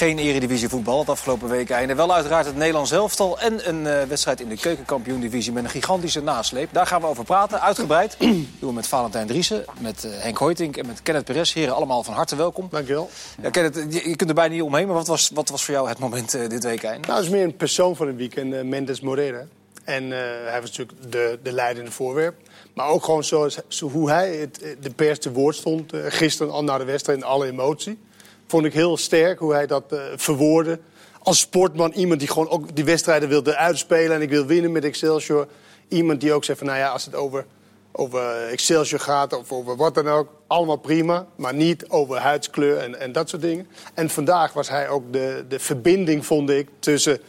Geen eredivisie voetbal het afgelopen week einde. Wel uiteraard het Nederlands elftal en een uh, wedstrijd in de keukenkampioen-divisie met een gigantische nasleep. Daar gaan we over praten, uitgebreid. doen we met Valentijn Driessen, met uh, Henk Hoytink en met Kenneth Perez. Heren, allemaal van harte welkom. Dankjewel. Ja, Kenneth, je, je kunt er bijna niet omheen, maar wat was, wat was voor jou het moment uh, dit weekend? Nou, het is meer een persoon van het weekend, Mendes Morera. En hij was natuurlijk de, de leidende voorwerp. Maar ook gewoon zoals, zo hoe hij het, de pers te woord stond. gisteren al na de wedstrijd in alle emotie vond ik heel sterk hoe hij dat uh, verwoordde. Als sportman, iemand die gewoon ook die wedstrijden wilde uitspelen. En ik wil winnen met Excelsior. Iemand die ook zegt van, nou ja, als het over, over Excelsior gaat of over wat dan ook. Allemaal prima, maar niet over huidskleur en, en dat soort dingen. En vandaag was hij ook de, de verbinding, vond ik, tussen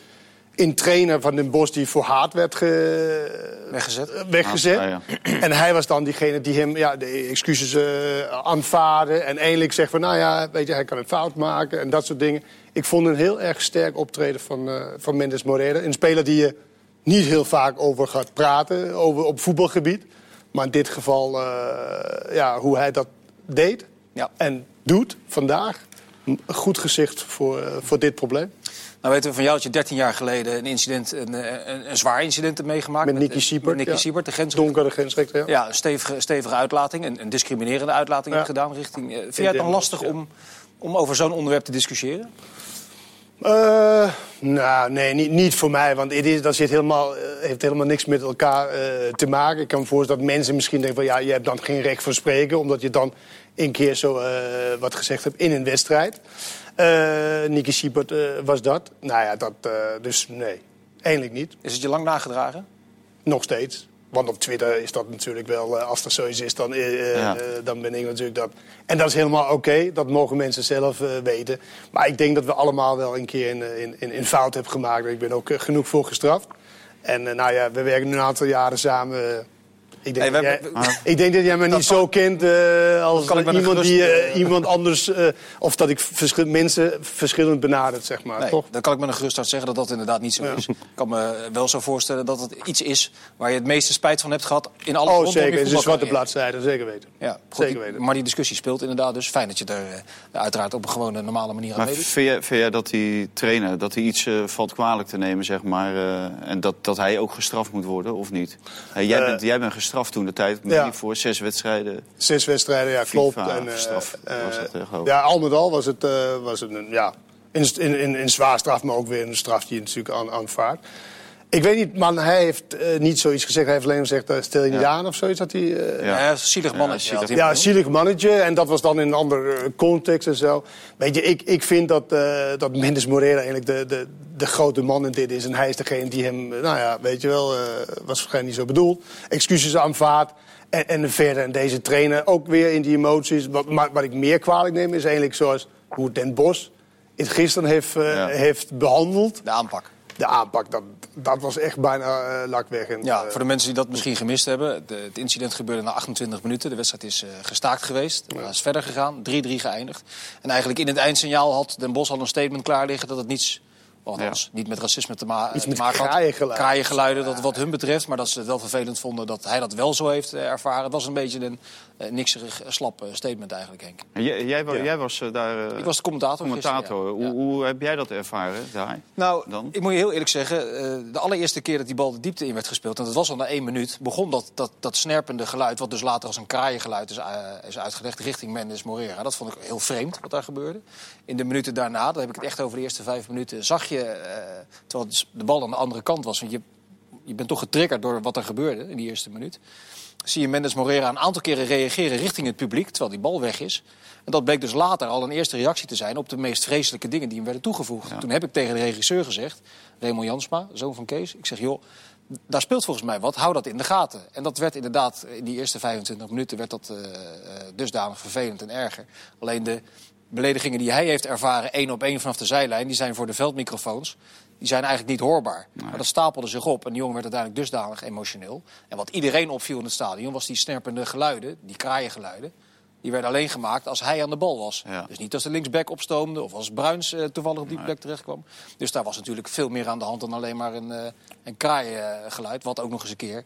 in trainer van Den Bos die voor haat werd ge... weggezet. weggezet. Ah, ja. En hij was dan diegene die hem ja, de excuses uh, aanvaarde. En eindelijk zegt van, nou ja, weet je, hij kan een fout maken en dat soort dingen. Ik vond een heel erg sterk optreden van, uh, van Mendes Morera. Een speler die je niet heel vaak over gaat praten, over, op voetbalgebied. Maar in dit geval, uh, ja, hoe hij dat deed ja. en doet vandaag. Een goed gezicht voor, voor dit probleem. Nou weten we van jou dat je 13 jaar geleden een incident, een, een, een zwaar incident hebt meegemaakt. Met Nicky Siebert. Nicky ja. Siebert, de grensrechter. Donkere grensrechter, ja. Ja, een stevige, stevige uitlating, een, een discriminerende uitlating ja. gedaan richting... Vind jij het dan lastig om, om over zo'n onderwerp te discussiëren? Uh, nou, nee, niet, niet voor mij. Want het is, dat zit helemaal, uh, heeft helemaal niks met elkaar uh, te maken. Ik kan me voorstellen dat mensen misschien denken van... ja, je hebt dan geen recht van spreken... omdat je dan een keer zo wat gezegd hebt in een wedstrijd. Uh, Nicky Siebert uh, was dat. Nou ja, dat, dus nee, eigenlijk niet. Is het je lang nagedragen? Nog steeds. Want op Twitter is dat natuurlijk wel, als er zoiets is, dan, ja. dan ben ik natuurlijk dat. En dat is helemaal oké, okay, dat mogen mensen zelf weten. Maar ik denk dat we allemaal wel een keer in, in, in fout hebben gemaakt. Ik ben ook genoeg voor gestraft. En nou ja, we werken nu een aantal jaren samen. Ik denk, hey, jij, ah. ik denk dat jij me niet zo kent uh, als iemand die uh, iemand anders... Uh, of dat ik verschil, mensen verschillend benadert, zeg maar. Nee, toch? Dan kan ik met een gerust hart zeggen dat dat inderdaad niet zo ja. is. Ik kan me wel zo voorstellen dat het iets is waar je het meeste spijt van hebt gehad... in alle Oh, zeker. Het is een zwarte bladzijde, zeker weten. Ja, goed, zeker weten. Maar die discussie speelt inderdaad dus. Fijn dat je er uiteraard op een gewone normale manier aan meedoet. Vind jij, vind jij dat die trainer dat hij iets valt kwalijk te nemen, zeg maar... en dat, dat hij ook gestraft moet worden, of niet? jij, bent, jij bent gestraft toen de tijd... Ja. voor zes wedstrijden. Zes wedstrijden, ja, klopt. En, uh, straf, uh, was uh, ja, al met al was het, was het een, ja, in, in, in zwaar straf, maar ook weer een straf die je natuurlijk aan, aanvaardt. Ik weet niet, man, hij heeft uh, niet zoiets gezegd. Hij heeft alleen gezegd, uh, stel je niet ja. aan of zoiets. Dat hij, uh, ja, ja zielig mannetje. Ja, ja zielig mannetje. En dat was dan in een andere context en zo. Weet je, ik, ik vind dat, dat Mendes Morera eigenlijk de, de, de grote man in dit is. En hij is degene die hem, nou ja, weet je wel, was waarschijnlijk niet zo bedoeld. Excuses aanvaardt. En, en verder, en deze trainer ook weer in die emoties. Wat, maar wat ik meer kwalijk neem is eigenlijk zoals hoe Den Bos het gisteren heeft, uh, heeft behandeld. De aanpak. De aanpak, dat, dat was echt bijna uh, lakwekkend. Ja, voor de mensen die dat misschien gemist hebben. De, het incident gebeurde na 28 minuten. De wedstrijd is uh, gestaakt geweest. Ja. is verder gegaan. 3-3 geëindigd. En eigenlijk in het eindsignaal had Den Bos al een statement klaar liggen dat het niets Althans, ja. niet met racisme te, ma Iets te met maken kraaiengeluiden. kraaiengeluiden. Dat wat hun betreft. Maar dat ze het wel vervelend vonden dat hij dat wel zo heeft ervaren. Het was een beetje een nikserig, slap statement eigenlijk, Henk. En jij, jij, ja. jij was uh, daar... Uh, ik was de commentator. commentator. Gisteren, ja. hoe, hoe, heb jij dat ervaren daar? Nou, dan? ik moet je heel eerlijk zeggen. de allereerste keer dat die bal de diepte in werd gespeeld... en dat was al na één minuut... begon dat, dat, dat snerpende geluid... wat dus later als een kraaiengeluid is, is uitgelegd... richting Mendes Morera. Dat vond ik heel vreemd, wat daar gebeurde. In de minuten daarna, daar heb ik het echt over de eerste vijf minuten... zag je terwijl de bal aan de andere kant was. Want je, je bent toch getriggerd door wat er gebeurde in die eerste minuut. Zie je Mendes Morera een aantal keren reageren richting het publiek, terwijl die bal weg is. En dat bleek dus later al een eerste reactie te zijn op de meest vreselijke dingen die hem werden toegevoegd. Ja. Toen heb ik tegen de regisseur gezegd, Raymond Jansma, zoon van Kees, ik zeg joh, daar speelt volgens mij wat, hou dat in de gaten. En dat werd inderdaad, in die eerste 25 minuten werd dat uh, dusdanig vervelend en erger. Alleen de beledigingen die hij heeft ervaren, één op één vanaf de zijlijn, die zijn voor de veldmicrofoons die zijn eigenlijk niet hoorbaar. Nee. Maar dat stapelde zich op en die jongen werd uiteindelijk dusdanig emotioneel. En wat iedereen opviel in het stadion was die snerpende geluiden, die kraaiengeluiden. die werden alleen gemaakt als hij aan de bal was. Ja. Dus niet als de linksback opstoomde of als Bruins eh, toevallig op die plek terecht kwam. Dus daar was natuurlijk veel meer aan de hand dan alleen maar een, eh een kraaiengeluid. Wat ook nog eens een keer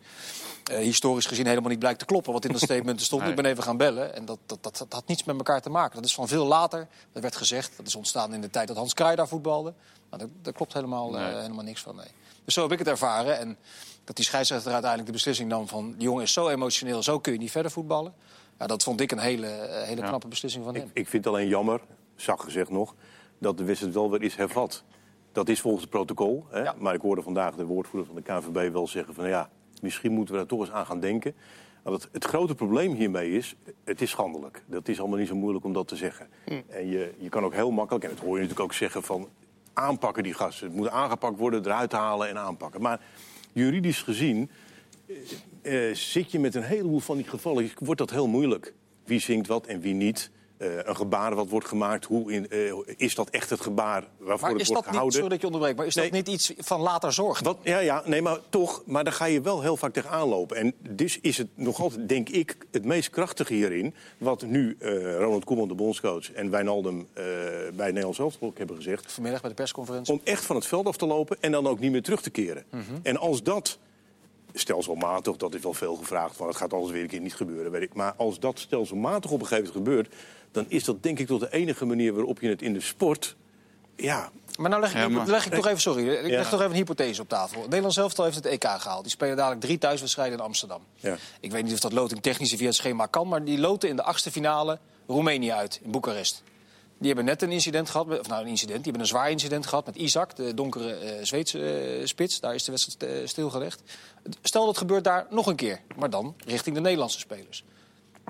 eh, historisch gezien helemaal niet blijkt te kloppen. Wat in dat statement stond. Nee. Ik ben even gaan bellen. En dat, dat, dat, dat had niets met elkaar te maken. Dat is van veel later. Dat werd gezegd. Dat is ontstaan in de tijd dat Hans Kraai daar voetbalde. Maar daar, daar klopt helemaal, eh, helemaal niks van. Nee. Dus zo heb ik het ervaren. En dat die scheidsrechter uiteindelijk de beslissing nam van... die jongen is zo emotioneel, zo kun je niet verder voetballen. Ja, dat vond ik een hele, eh, hele Ja. knappe beslissing van hem. Ik, ik vind het alleen jammer, zag gezegd nog, dat de wedstrijd wel weer is hervat. Dat is volgens het protocol. Hè? Ja. Maar ik hoorde vandaag de woordvoerder van de KNVB wel zeggen van ja, misschien moeten we daar toch eens aan gaan denken. Want het, het grote probleem hiermee is, het is schandelijk. Dat is allemaal niet zo moeilijk om dat te zeggen. En je, je kan ook heel makkelijk, en dat hoor je natuurlijk ook zeggen van aanpakken die gasten. Het moet aangepakt worden, eruit halen en aanpakken. Maar juridisch gezien eh, eh, zit je met een heleboel van die gevallen. Wordt dat heel moeilijk. Wie zingt wat en wie niet. Eh, een gebaar wat wordt gemaakt. Hoe in, eh, is dat echt het gebaar waarvoor Maar het wordt niet, gehouden? sorry dat je onderbreekt, maar is dat niet iets van later zorg? Wat, ja, ja, nee, maar toch. Maar daar ga je wel heel vaak tegenaan lopen. En dus is het nog altijd, denk ik, het meest krachtige hierin... wat nu eh, Ronald Koeman, de bondscoach, en Wijnaldum bij Nederlands Elftal ook hebben gezegd... Vanmiddag bij de persconferentie. om echt van het veld af te lopen en dan ook niet meer terug te keren. Mhm. En als dat stelselmatig, dat is wel veel gevraagd... van het gaat alles weer een keer niet gebeuren, weet ik. Maar als dat stelselmatig op een gegeven moment gebeurt... dan is dat denk ik tot de enige manier waarop je het in de sport... ja, Maar nou leg ik, Ja, maar- leg ik toch even, sorry, ik Ja. leg toch even een hypothese op tafel. Nederland zelf heeft het EK gehaald. Die spelen dadelijk drie thuiswedstrijden in Amsterdam. Ja. Ik weet niet of dat loting technisch via het schema kan, maar die loten in de achtste finale Roemenië uit in Boekarest. Die hebben net een incident gehad, met- of nou een incident, die hebben een zwaar incident gehad met Isaac, de donkere eh, Zweedse eh, spits. Daar is de wedstrijd eh, stilgelegd. Stel dat gebeurt daar nog een keer, maar dan richting de Nederlandse spelers.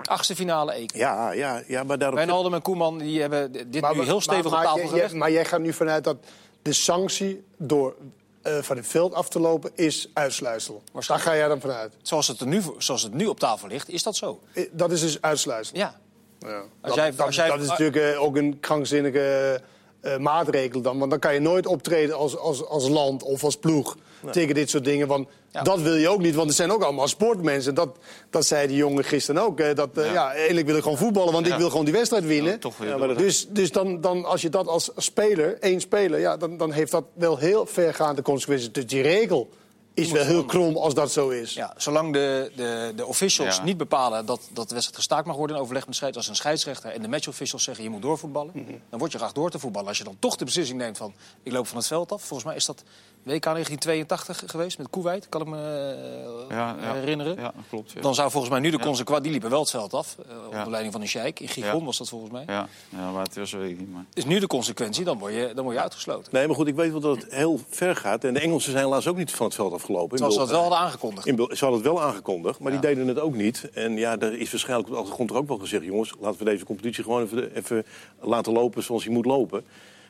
Achtste finale EK. ja, ja, ja maar daarop... Wijnaldum en Koeman die hebben dit nu heel stevig maar, op tafel jij- gelegd. maar jij gaat nu vanuit dat de sanctie door eh, van het veld af te lopen is uitsluitsel. Daar ga jij dan vanuit. Zoals het, er nu, zoals het nu op tafel ligt, is dat zo. Dat is dus uitsluitsel. Ja. Ja. Als dat, jij- dat- als jij- dat is natuurlijk eh, ook een krankzinnige eh, maatregel dan. Want dan kan je nooit optreden als, als, als land of als ploeg tegen dit soort dingen. Want Ja. dat wil je ook niet, want het zijn ook allemaal sportmensen. Dat, dat zei die jongen gisteren ook. eh, dat, eh, Ja. ja. eigenlijk wil ik gewoon voetballen, want ik wil gewoon die wedstrijd winnen. Ja, toch weer Ja, maar door. dat- Dus, dus dan, dan, als je dat als speler, één speler, ja, dan, dan heeft dat wel heel vergaande consequenties. Dus die regel is wel heel krom als dat zo is. Ja, zolang de, de, de officials Ja. niet bepalen dat, dat de wedstrijd gestaakt mag worden in overleg met de scheids, als een scheidsrechter en de matchofficials zeggen je moet doorvoetballen, Mhm. dan word je graag door te voetballen. Als je dan toch de beslissing neemt van ik loop van het veld af, volgens mij is dat WK 1982 geweest met Kuwait, kan ik me eh, Ja, ja. herinneren. Ja, klopt. Ja. Dan zou volgens mij nu de consequentie, die liepen wel het veld af, eh, Ja. onder leiding van een sheik. In Gijon Ja. was dat volgens mij. Ja, ja, maar het was weet ik niet. Maar... Is nu de consequentie, dan word je, dan word je uitgesloten. Nee, maar goed, ik weet wel dat het heel ver gaat. En de Engelsen zijn helaas ook niet van het veld afgelopen. Zoals ze dat wel hadden aangekondigd. In Bel- ze hadden het wel aangekondigd, maar Ja. die deden het ook niet. En ja, er is waarschijnlijk op de achtergrond er ook wel gezegd... jongens, laten we deze competitie gewoon even, even laten lopen zoals hij moet lopen.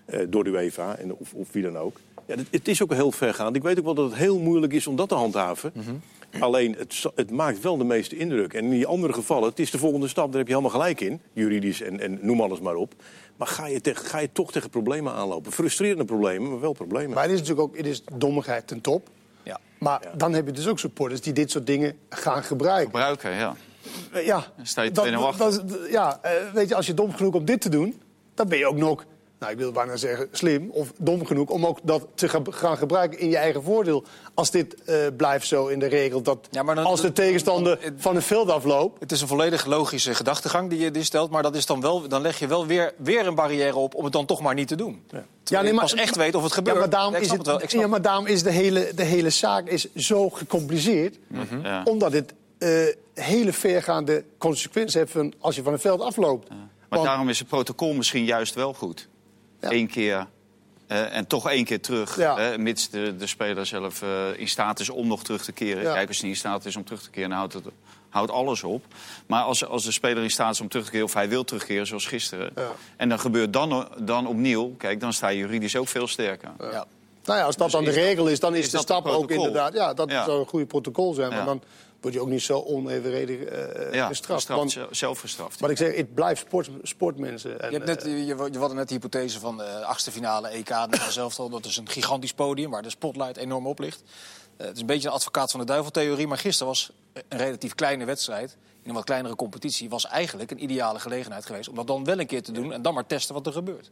eh, door de UEFA en, of, of wie dan ook. Ja, het, is ook heel vergaand. Ik weet ook wel dat het heel moeilijk is om dat te handhaven. Alleen, het, het maakt wel de meeste indruk. En in die andere gevallen, het is de volgende stap, daar heb je helemaal gelijk in. Juridisch en, en noem alles maar op. Maar ga je, tegen, ga je toch tegen problemen aanlopen? Frustrerende problemen, maar wel problemen. Maar het is natuurlijk ook het is dommigheid ten top. Ja. Maar dan heb je dus ook supporters die dit soort dingen gaan gebruiken. Gebruiken, ja. Ja, sta je dat- 2-0 achter. dat ja eh, weet je, als je dom genoeg om dit te doen, dan ben je ook nog, nou ik wil bijna zeggen slim of dom genoeg om ook dat te gaan- gebruiken in je eigen voordeel. Als dit eh, blijft zo in de regel, dat Ja, maar dan- als de tegenstander dan- van het veld afloopt. Het is een volledig logische gedachtegang die je die stelt, maar dat is dan, wel, dan leg je wel weer, weer een barrière op om het dan toch maar niet te doen. Ja, nee, je maar- pas echt weet of het gebeurt. Ja, maar daarom Ja, is, het, ja, maar daarom is de hele, de hele zaak is zo gecompliceerd. ja. Omdat het eh, hele vergaande consequenties heeft van als je van het veld afloopt. Maar Want- daarom is het protocol misschien juist wel goed. Ja. Eén keer eh, en toch één keer terug. Ja. hè, mits de, de speler zelf eh, in staat is om nog terug te keren. Ja. Kijk, als hij niet in staat is om terug te keren, dan houdt, het, houdt alles op. Maar als, als de speler in staat is om terug te keren, of hij wil terugkeren, zoals gisteren. Ja. En dan gebeurt dan, dan opnieuw, kijk, dan sta je juridisch ook veel sterker. Ja. Nou ja, als dat Dus dan de regel is, dan is, is de stap ook inderdaad... Ja, dat Ja. zou een goede protocol zijn. Maar Ja. dan word je ook niet zo onevenredig eh Ja, gestraft. gestraft, Want, zelf- gestraft. wat ik zeg, het blijft sport, sportmensen. En, Je, hebt net, eh, je, je had net de hypothese van de achtste finale EK zelf al. Dat is een gigantisch podium waar de spotlight enorm op ligt. het is een beetje een advocaat van de duiveltheorie, maar gisteren was een relatief kleine wedstrijd in een wat kleinere competitie was eigenlijk een ideale gelegenheid geweest om dat dan wel een keer te doen en dan maar testen wat er gebeurt.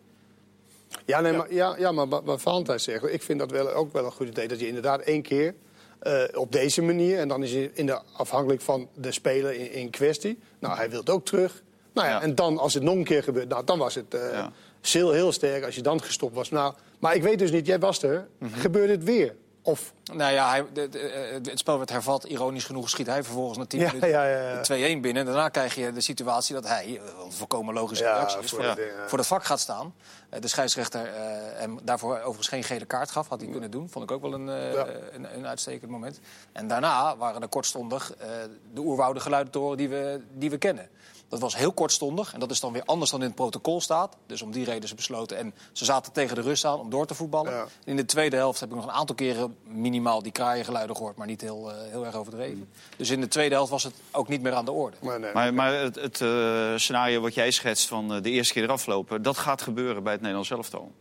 Ja, nee, Maar, ja, ja maar wat Valentijn zegt, ik vind dat wel, ook wel een goed idee dat je inderdaad één keer uh, op deze manier en dan is hij in de, afhankelijk van de speler in, in kwestie. Nou, hij wil het ook terug. Nou ja, ja, en dan als het nog een keer gebeurt, nou, dan was het uh, ja. heel, heel sterk als je dan gestopt was. Nou, maar ik weet dus niet, jij was er, mm -hmm. gebeurt het weer? Of... Nou ja, hij, de, de, het spel werd hervat. Ironisch genoeg schiet hij vervolgens na 10 ja, minuten ja, ja, 2-1 binnen. En daarna krijg je de situatie dat hij, een volkomen logische reactie is, voor, de, voor het vak gaat staan. De scheidsrechter uh, hem daarvoor overigens geen gele kaart gaf. Had hij kunnen doen. Vond ik ook wel een, uh, een, een, uitstekend moment. En daarna waren er kortstondig uh, de oerwouden geluiden die we, die we kennen. Dat was heel kortstondig en dat is dan weer anders dan in het protocol staat. Dus om die reden ze besloten. En ze zaten tegen de rust aan om door te voetballen. Ja. In de tweede helft heb ik nog een aantal keren minimaal die kraaiengeluiden gehoord, maar niet heel, uh, heel erg overdreven. Mm. Dus in de tweede helft was het ook niet meer aan de orde. Maar, nee, maar, maar het, het uh, scenario wat jij schetst van uh, de eerste keer eraf lopen, dat gaat gebeuren bij het Nederlands elftal.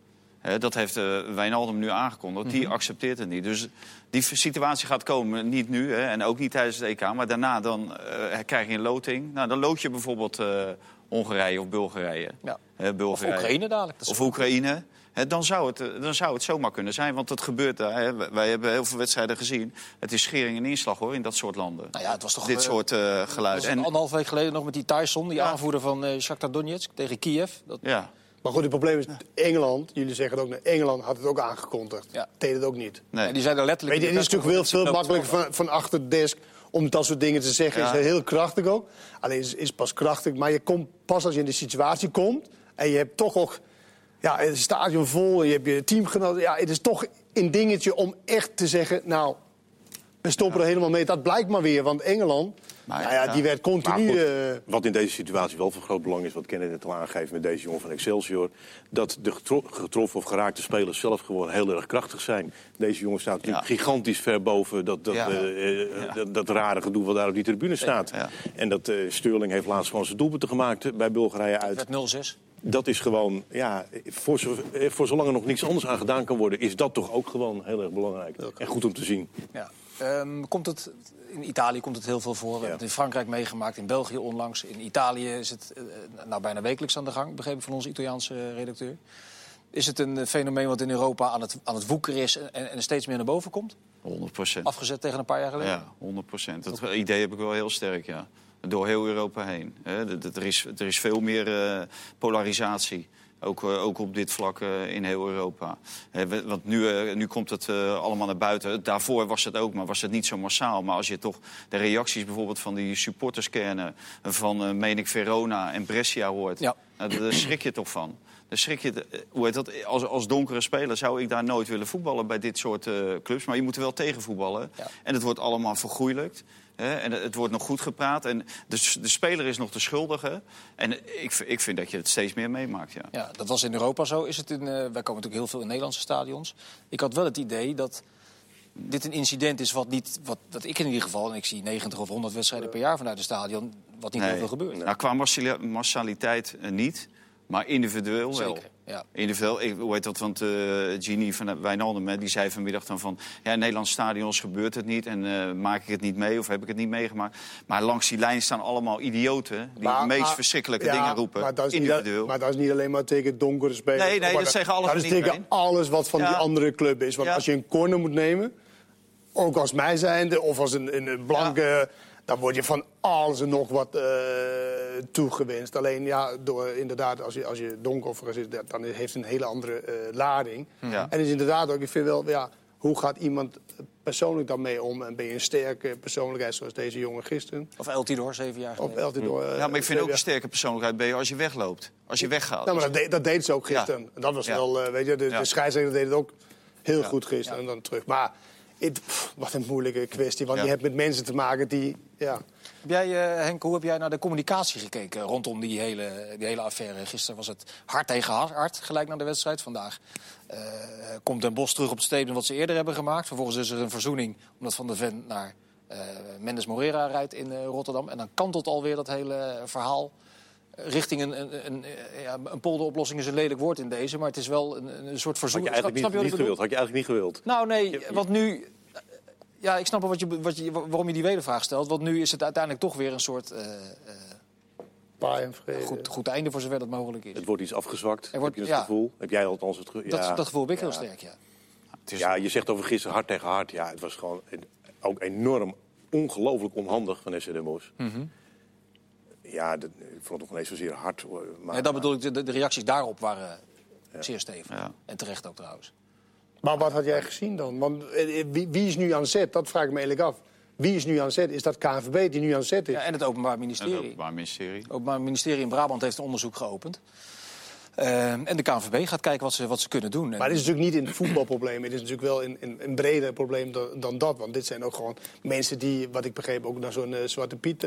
He, dat heeft uh, Wijnaldum nu aangekondigd. Die mm -hmm. accepteert het niet. Dus die situatie gaat komen, niet nu hè, en ook niet tijdens het EK. Maar daarna dan, uh, krijg je een loting. Nou, dan lood je bijvoorbeeld uh, Hongarije of Bulgarije. Ja. He, Bulgarije. Of Oekraïne dadelijk. Of Oekraïne. He, dan, zou het, dan zou het zomaar kunnen zijn. Want het gebeurt daar. Hè. Wij hebben heel veel wedstrijden gezien. Het is schering en inslag hoor, in dat soort landen. Nou ja, het was toch, Dit soort uh, geluiden. En anderhalf week geleden nog met die Tyson, die ja. aanvoerder van uh, Shakhtar Donetsk tegen Kiev. Dat... Ja. Maar goed, het probleem is, Engeland, jullie zeggen het ook, Engeland had het ook aangekondigd. Ja. Deed het ook niet. Nee. En die zijn er letterlijk... Weet je, het is natuurlijk veel, veel makkelijker van, van achter de desk om dat soort dingen te zeggen. Ja. Is heel krachtig ook. Alleen is, is pas krachtig, maar je komt pas als je in de situatie komt... en je hebt toch ook ja, het stadion vol, en je hebt je teamgenoten... Ja, het is toch een dingetje om echt te zeggen... nou, we stoppen er helemaal mee. Dat blijkt maar weer, want Engeland... Maar, nou ja, die werd continu... Goed, uh... Wat in deze situatie wel van groot belang is... wat Kenneth net al aangeeft met deze jongen van Excelsior... dat de getroffen of geraakte spelers zelf gewoon heel erg krachtig zijn. Deze jongen staat natuurlijk ja. gigantisch ver boven... Dat, dat, ja. uh, uh, dat, dat, rare gedoe wat daar op die tribune staat. En dat Sterling heeft laatst gewoon zijn doelpunten gemaakt bij Bulgarije uit. Met 0-6 dat is gewoon, ja, voor, zo, voor zolang er nog niks anders aan gedaan kan worden... is dat toch ook gewoon heel erg belangrijk. En goed om te zien. Ja. Um, komt het, in Italië komt het heel veel voor. We hebben het in Frankrijk meegemaakt, in België onlangs. In Italië is het uh, nou, bijna wekelijks aan de gang, begrepen van onze Italiaanse redacteur. Is het een fenomeen wat in Europa aan het, aan het woekeren is en, en steeds meer naar boven komt? 100 procent. Afgezet tegen een paar jaar geleden? Ja, 100 procent. Dat idee heb ik wel heel sterk, ja. Door heel Europa heen. Er is, er is veel meer uh, polarisatie. Ook, uh, ook op dit vlak uh, in heel Europa. Want nu, nu komt het allemaal naar buiten. Daarvoor was het ook, maar was het niet zo massaal. Maar als je toch de reacties bijvoorbeeld van die supporterskernen... van Menik Verona en Brescia hoort... Ja. Nou, daar schrik je toch van. Dan schrik je, hoe heet dat, als, als donkere speler zou ik daar nooit willen voetballen bij dit soort clubs. Maar je moet er wel tegen voetballen. Ja. En het wordt allemaal vergoeilijkt. En het wordt nog goed gepraat. En de, de speler is nog de schuldige. En ik, ik vind dat je het steeds meer meemaakt. Ja. ja, dat was in Europa zo. Is het in, uh, wij komen natuurlijk heel veel in Nederlandse stadions. Ik had wel het idee dat dit een incident is wat niet, wat, dat ik in ieder geval, en ik zie 90 of 100 wedstrijden per jaar vanuit het stadion, wat niet nee. heel veel gebeurt. Nou, qua massaliteit uh, niet. Maar individueel Zeker, wel. Ja. Individueel, ik, hoe heet dat, want uh, Genie van Wijnaldum, die zei vanmiddag dan van... ja, in Nederlandse stadions gebeurt het niet en uh, maak ik het niet mee of heb ik het niet meegemaakt. Maar langs die lijn staan allemaal idioten die maar, de meest maar, verschrikkelijke ja, dingen roepen. Maar dat, is individueel. Niet, maar dat is niet alleen maar tegen donkere spelers. Nee, nee, dat zeggen alles Dat is tegen mee. alles wat van ja. die andere club is. Want als je een corner moet nemen, ook als mij zijnde of als een, een blanke dan word je van alles en nog wat uh, toegewenst. Alleen ja, door, inderdaad, als je, als je donker is, dan heeft het een hele andere uh, lading. Ja. En is inderdaad ook, ik vind wel, ja, hoe gaat iemand persoonlijk daarmee om? En ben je een sterke persoonlijkheid zoals deze jongen gisteren? Of El Tidor, zeven jaar geleden. Of El Tidor, ja, maar ik vind ook een sterke persoonlijkheid ben je als je wegloopt. Als je weggaat. Nou, maar dat, de, dat deed ze ook gisteren. Ja. Dat was ja. wel, uh, weet je, de, ja. de scheidsrechter deed het ook heel goed gisteren. En dan terug. Maar het, pff, wat een moeilijke kwestie, want je hebt met mensen te maken die... Ja. Heb jij, uh, Henk, hoe heb jij naar de communicatie gekeken rondom die hele, die hele affaire? Gisteren was het hard tegen hard, gelijk naar de wedstrijd. Vandaag uh, komt Den Bos terug op het statement wat ze eerder hebben gemaakt. Vervolgens is er een verzoening omdat Van der Ven naar uh, Mendes Morera rijdt in Rotterdam. En dan kantelt alweer dat hele verhaal richting een, een, een, ja, een polderoplossing is een lelijk woord in deze, maar het is wel een, een soort verzoening. Had je eigenlijk niet, niet gewild? Had je eigenlijk niet gewild? Nou nee, want nu ja, ik snap wel wat je, wat je, waarom je die wedervraag stelt. Want nu is het uiteindelijk toch weer een soort eh, eh, vrede. goed, goed einde voor zover dat mogelijk is. Het wordt iets afgezwakt, Er wordt- heb je het ja. gevoel? Heb jij althans het gevoel? Dat, dat gevoel heb ik heel Ja. sterk, ja. Is- Ja, je zegt over gisteren hard tegen hard. Ja, het was gewoon een- ook enorm ongelooflijk onhandig van SC Den Bosch. Mhm. Ja, dat, ik vond het nog niet eens zozeer hard. hoor, Maar, Nee, dat bedoel ik, de, de reacties daarop waren zeer stevig. Ja. En terecht ook trouwens. Maar wat had jij gezien dan? Want eh, eh, wie, wie is nu aan zet? Dat vraag ik me eerlijk af. Wie is nu aan zet? Is dat KNVB die nu aan zet is? Ja, en het Openbaar Het Ministerie. Openbaar Ministerie. Het Openbaar Ministerie in Brabant heeft een onderzoek geopend. Eh, en de KNVB gaat kijken wat ze, wat ze kunnen doen. En- Maar dit is natuurlijk niet een voetbalprobleem. Het is natuurlijk wel een, een, een breder probleem dan, dan dat. Want dit zijn ook gewoon mensen die, wat ik begreep, ook naar zo'n Zwarte Piet...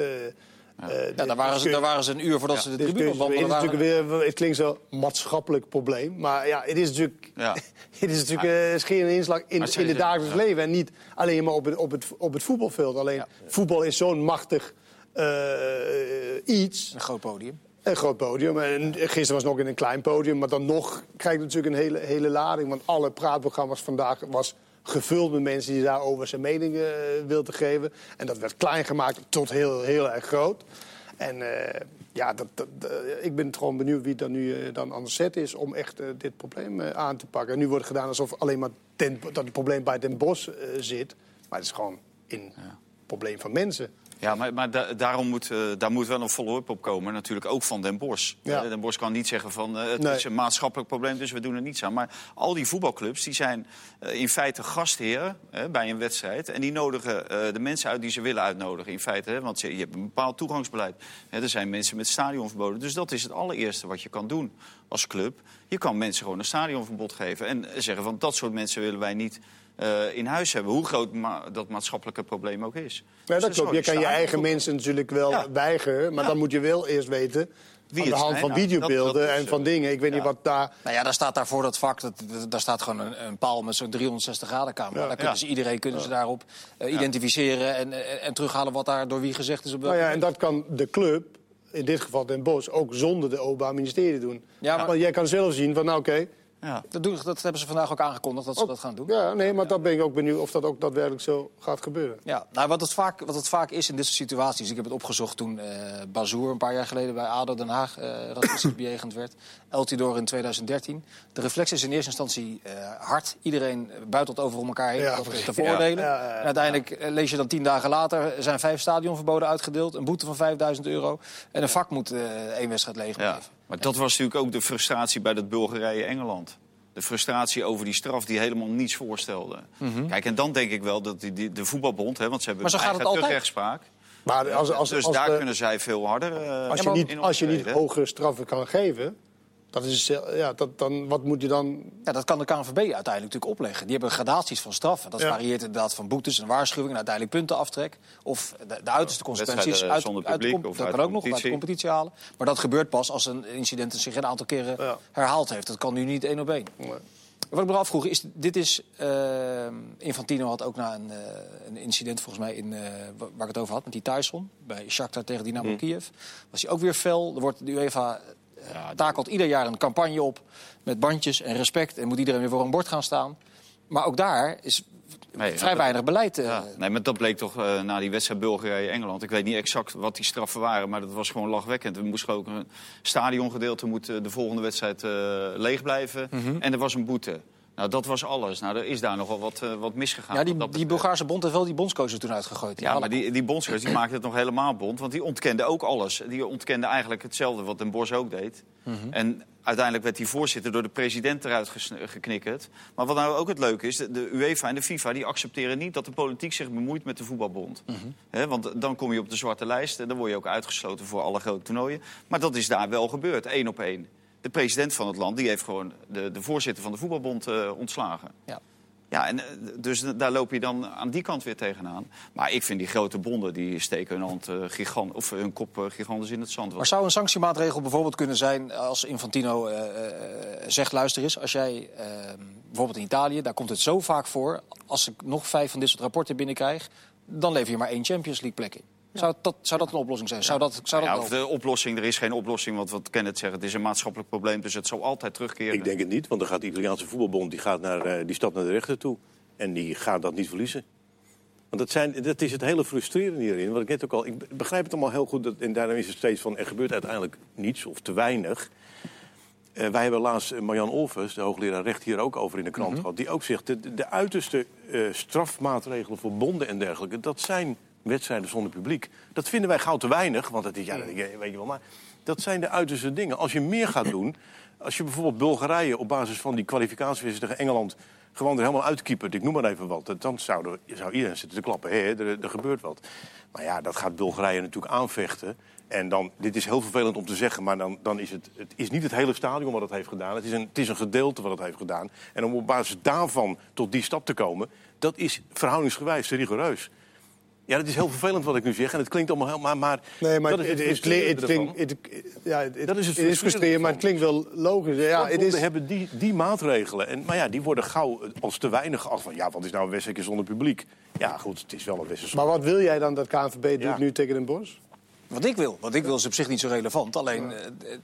ja, daar, waren ze, daar waren ze een uur voordat ze de tribune discussie- Het, is opwandelden. natuurlijk weer, het klinkt zo maatschappelijk probleem. Maar ja, het is natuurlijk, Ja. het is natuurlijk scheer en inslag in, in het dagelijks ja. leven. En niet alleen maar op het, op het, op het voetbalveld. Alleen voetbal is zo'n machtig eh, iets. Een groot podium. Een groot podium. En gisteren was het nog in een klein podium. Maar dan nog krijg je natuurlijk een hele, hele lading. Want alle praatprogramma's vandaag was gevuld met mensen die daarover zijn mening eh, wilden geven. En dat werd klein gemaakt tot heel, heel erg groot. En eh, ja, dat, dat, eh, ik ben gewoon benieuwd wie dan nu dan aan de set is om echt dit probleem aan te pakken. En nu wordt het gedaan alsof alleen maar ten, dat het probleem bij Den Bos zit. Maar het is gewoon een probleem van mensen. Ja, maar, maar da- daarom moet, eh, daar moet wel een follow-up op komen. Natuurlijk ook van Den Bosch. Ja. Eh, Den Bosch kan niet zeggen van eh, het Nee. is een maatschappelijk probleem, dus we doen er niets aan. Maar al die voetbalclubs die zijn in feite gastheer hè, bij een wedstrijd. En die nodigen de mensen uit die ze willen uitnodigen. In feite, hè, want je, je hebt een bepaald toegangsbeleid. Hè, er zijn mensen met stadionverboden. Dus dat is het allereerste wat je kan doen als club. Je kan mensen gewoon een stadionverbod geven. En zeggen van dat soort mensen willen wij niet eh, in huis hebben. Hoe groot ma- dat maatschappelijke probleem ook is. Ja, Dus dat klopt. Je kan je eigen mensen natuurlijk wel Ja. weigeren. Maar Ja. dan moet je wel eerst weten. Wie aan de het hand van videobeelden dat- dat is, en van eh, dingen. Ik weet niet wat daar. Nou ja, daar staat daar voor dat vak, dat, daar staat gewoon een, een paal met zo'n 360 graden camera. Ja. Daar kunnen Ja. ze, iedereen kunnen ze daarop eh, identificeren en, en, en terughalen wat daar door wie gezegd is. Op Nou ja, en dat kan de club, in dit geval Den Bosch, ook zonder de Openbaar Ministerie doen. Ja, maar- Want jij kan zelf zien van, nou oké. Ja. dat, doen, dat hebben ze vandaag ook aangekondigd dat ze dat gaan doen. Ja, nee, maar dat ben ik ook benieuwd of dat ook daadwerkelijk zo gaat gebeuren. Ja, nou, wat, het vaak, wat het vaak is in dit soort situaties. Ik heb het opgezocht toen eh Bazoer een paar jaar geleden bij ADO Den Haag eh racistisch bejegend werd. Eltidoor in 2013. De reflex is in eerste instantie eh, hard. Iedereen buitelt over om elkaar heen Ja, over te veroordelen. Ja, ja, ja. En uiteindelijk lees je dan tien dagen later... er zijn vijf stadionverboden uitgedeeld. Een boete van 5000 euro. En een vak moet één wedstrijd leeg Ja, blijven. Maar dat was natuurlijk ook de frustratie bij dat Bulgarije-Engeland. De frustratie over die straf die helemaal niets voorstelde. Kijk, en dan denk ik wel dat die, die- de voetbalbond, hè, want ze hebben Maar zo gaat het eigen altijd. rechtspraak. Maar als, als, dus als, daar de- kunnen zij veel harder eh, als, je, niet, in als je niet hogere straffen kan geven, dat is, eh, ja, dat, dan, wat moet je dan... Ja, dat kan de KNVB uiteindelijk natuurlijk opleggen. Die hebben gradaties van straffen. Dat Ja. varieert inderdaad van boetes en waarschuwingen... en uiteindelijk puntenaftrek. Of de, de uiterste consequenties uit, uit publiek com- of dat uit kan de ook nog of uit de competitie. halen. Maar dat gebeurt pas als een incident zich een aantal keren Ja. herhaald heeft. Dat kan nu niet één op één. Wat ik me afvroeg is, dit is... eh, Infantino had ook na een, eh, een incident volgens mij in, wa- waar ik het over had... met die Tyson bij Shakhtar tegen Dynamo Mm. Kiev. Was hij ook weer fel. Er wordt de UEFA eh, takelt ieder jaar een campagne op met bandjes en respect. En moet iedereen weer voor een bord gaan staan. Maar ook daar is Nee, vrij dat- weinig beleid. eh, Ja, nee, maar dat bleek toch eh, na die wedstrijd Bulgarije-Engeland. Ik weet niet exact wat die straffen waren, maar dat was gewoon lachwekkend. We moesten ook een stadiongedeelte moet eh, de volgende wedstrijd eh, leeg blijven. Mhm. En er was een boete. Nou, dat was alles. Nou, er is daar nogal wat, eh, wat misgegaan. Ja, die. Bulgaarse bond heeft wel die bondscoach er toen uitgegooid. Ja, maar die, die bondscoach die maakte het nog helemaal bond. Want die ontkende ook alles. Die ontkende eigenlijk hetzelfde wat Den Bosch ook deed. Mhm. En uiteindelijk werd die voorzitter door de president eruit geknikkerd. Maar wat nou ook het leuke is, de, UEFA en de FIFA die accepteren niet dat de politiek zich bemoeit met de voetbalbond. Mhm. Want dan kom je op de zwarte lijst en dan word je ook uitgesloten voor alle grote toernooien. Maar dat is daar wel gebeurd, één op één. De president van het land die heeft gewoon de, de voorzitter van de voetbalbond eh, ontslagen. Ja. Ja, en eh, dus daar loop je dan aan die kant weer tegenaan. Maar ik vind die grote bonden, die steken hun, hand, eh, gigant, of hun kop gigantisch in het zand. Maar zou een sanctiemaatregel bijvoorbeeld kunnen zijn als Infantino zegt: luister eens, als jij bijvoorbeeld in Italië, daar komt het zo vaak voor, als ik nog vijf van dit soort rapporten binnenkrijg, dan lever je maar één Champions League plek in. Zou, dat, zou dat een oplossing zijn? Zou dat, zou dat ja, of de oplossing, er is geen oplossing, want wat Kenneth zegt, het is een maatschappelijk probleem, dus het zal altijd terugkeren. Ik denk het niet, want dan gaat de Italiaanse voetbalbond die gaat naar, eh, die stad naar de rechter toe. En die gaat dat niet verliezen. Want dat, zijn, dat is het hele frustrerende hierin. Wat ik net ook al. Ik begrijp het allemaal heel goed. Dat, en daarom is het steeds van. Er gebeurt uiteindelijk niets of te weinig. Eh, wij hebben laatst eh, Marjan Olvers, de hoogleraar recht, hier ook over in de krant gehad. Die ook zegt, de, de uiterste eh, strafmaatregelen voor bonden en dergelijke... dat zijn wedstrijden zonder publiek. Dat vinden wij gauw te weinig, want dat is, ja, weet je wel, maar dat zijn de uiterste dingen. Als je meer gaat doen, als je bijvoorbeeld Bulgarije op basis van die kwalificatiewedstrijd tegen Engeland gewoon er helemaal uitkiepert, ik noem maar even wat, dan zou, zou iedereen zitten te klappen. Hé, er, er gebeurt wat. Maar ja, dat gaat Bulgarije natuurlijk aanvechten. En dan, dit is heel vervelend om te zeggen, maar dan, dan is het, het is niet het hele stadion wat het heeft gedaan. Het is, een, het is een gedeelte wat het heeft gedaan. En om op basis daarvan tot die stap te komen, dat is verhoudingsgewijs rigoureus. Ja, dat is heel vervelend wat ik nu zeg. En het klinkt allemaal heel... Maar, maar, Nee, maar dat is het, het het, klinkt- het, frustrerende klinkt- het- ja, het, Dat is het het is frustrerend, maar het klinkt wel logisch. Ja, het is, hebben die, die maatregelen. En, maar ja, die worden gauw als te weinig geacht. Van, ja, wat is nou een wedstrijdje zonder publiek? Ja, goed, het is wel een wedstrijd. maar wat wil jij dan dat KNVB doet Ja. nu tegen Den Bosch? Wat ik wil. Wat ik wil is op zich niet zo relevant. Alleen, eh, eh,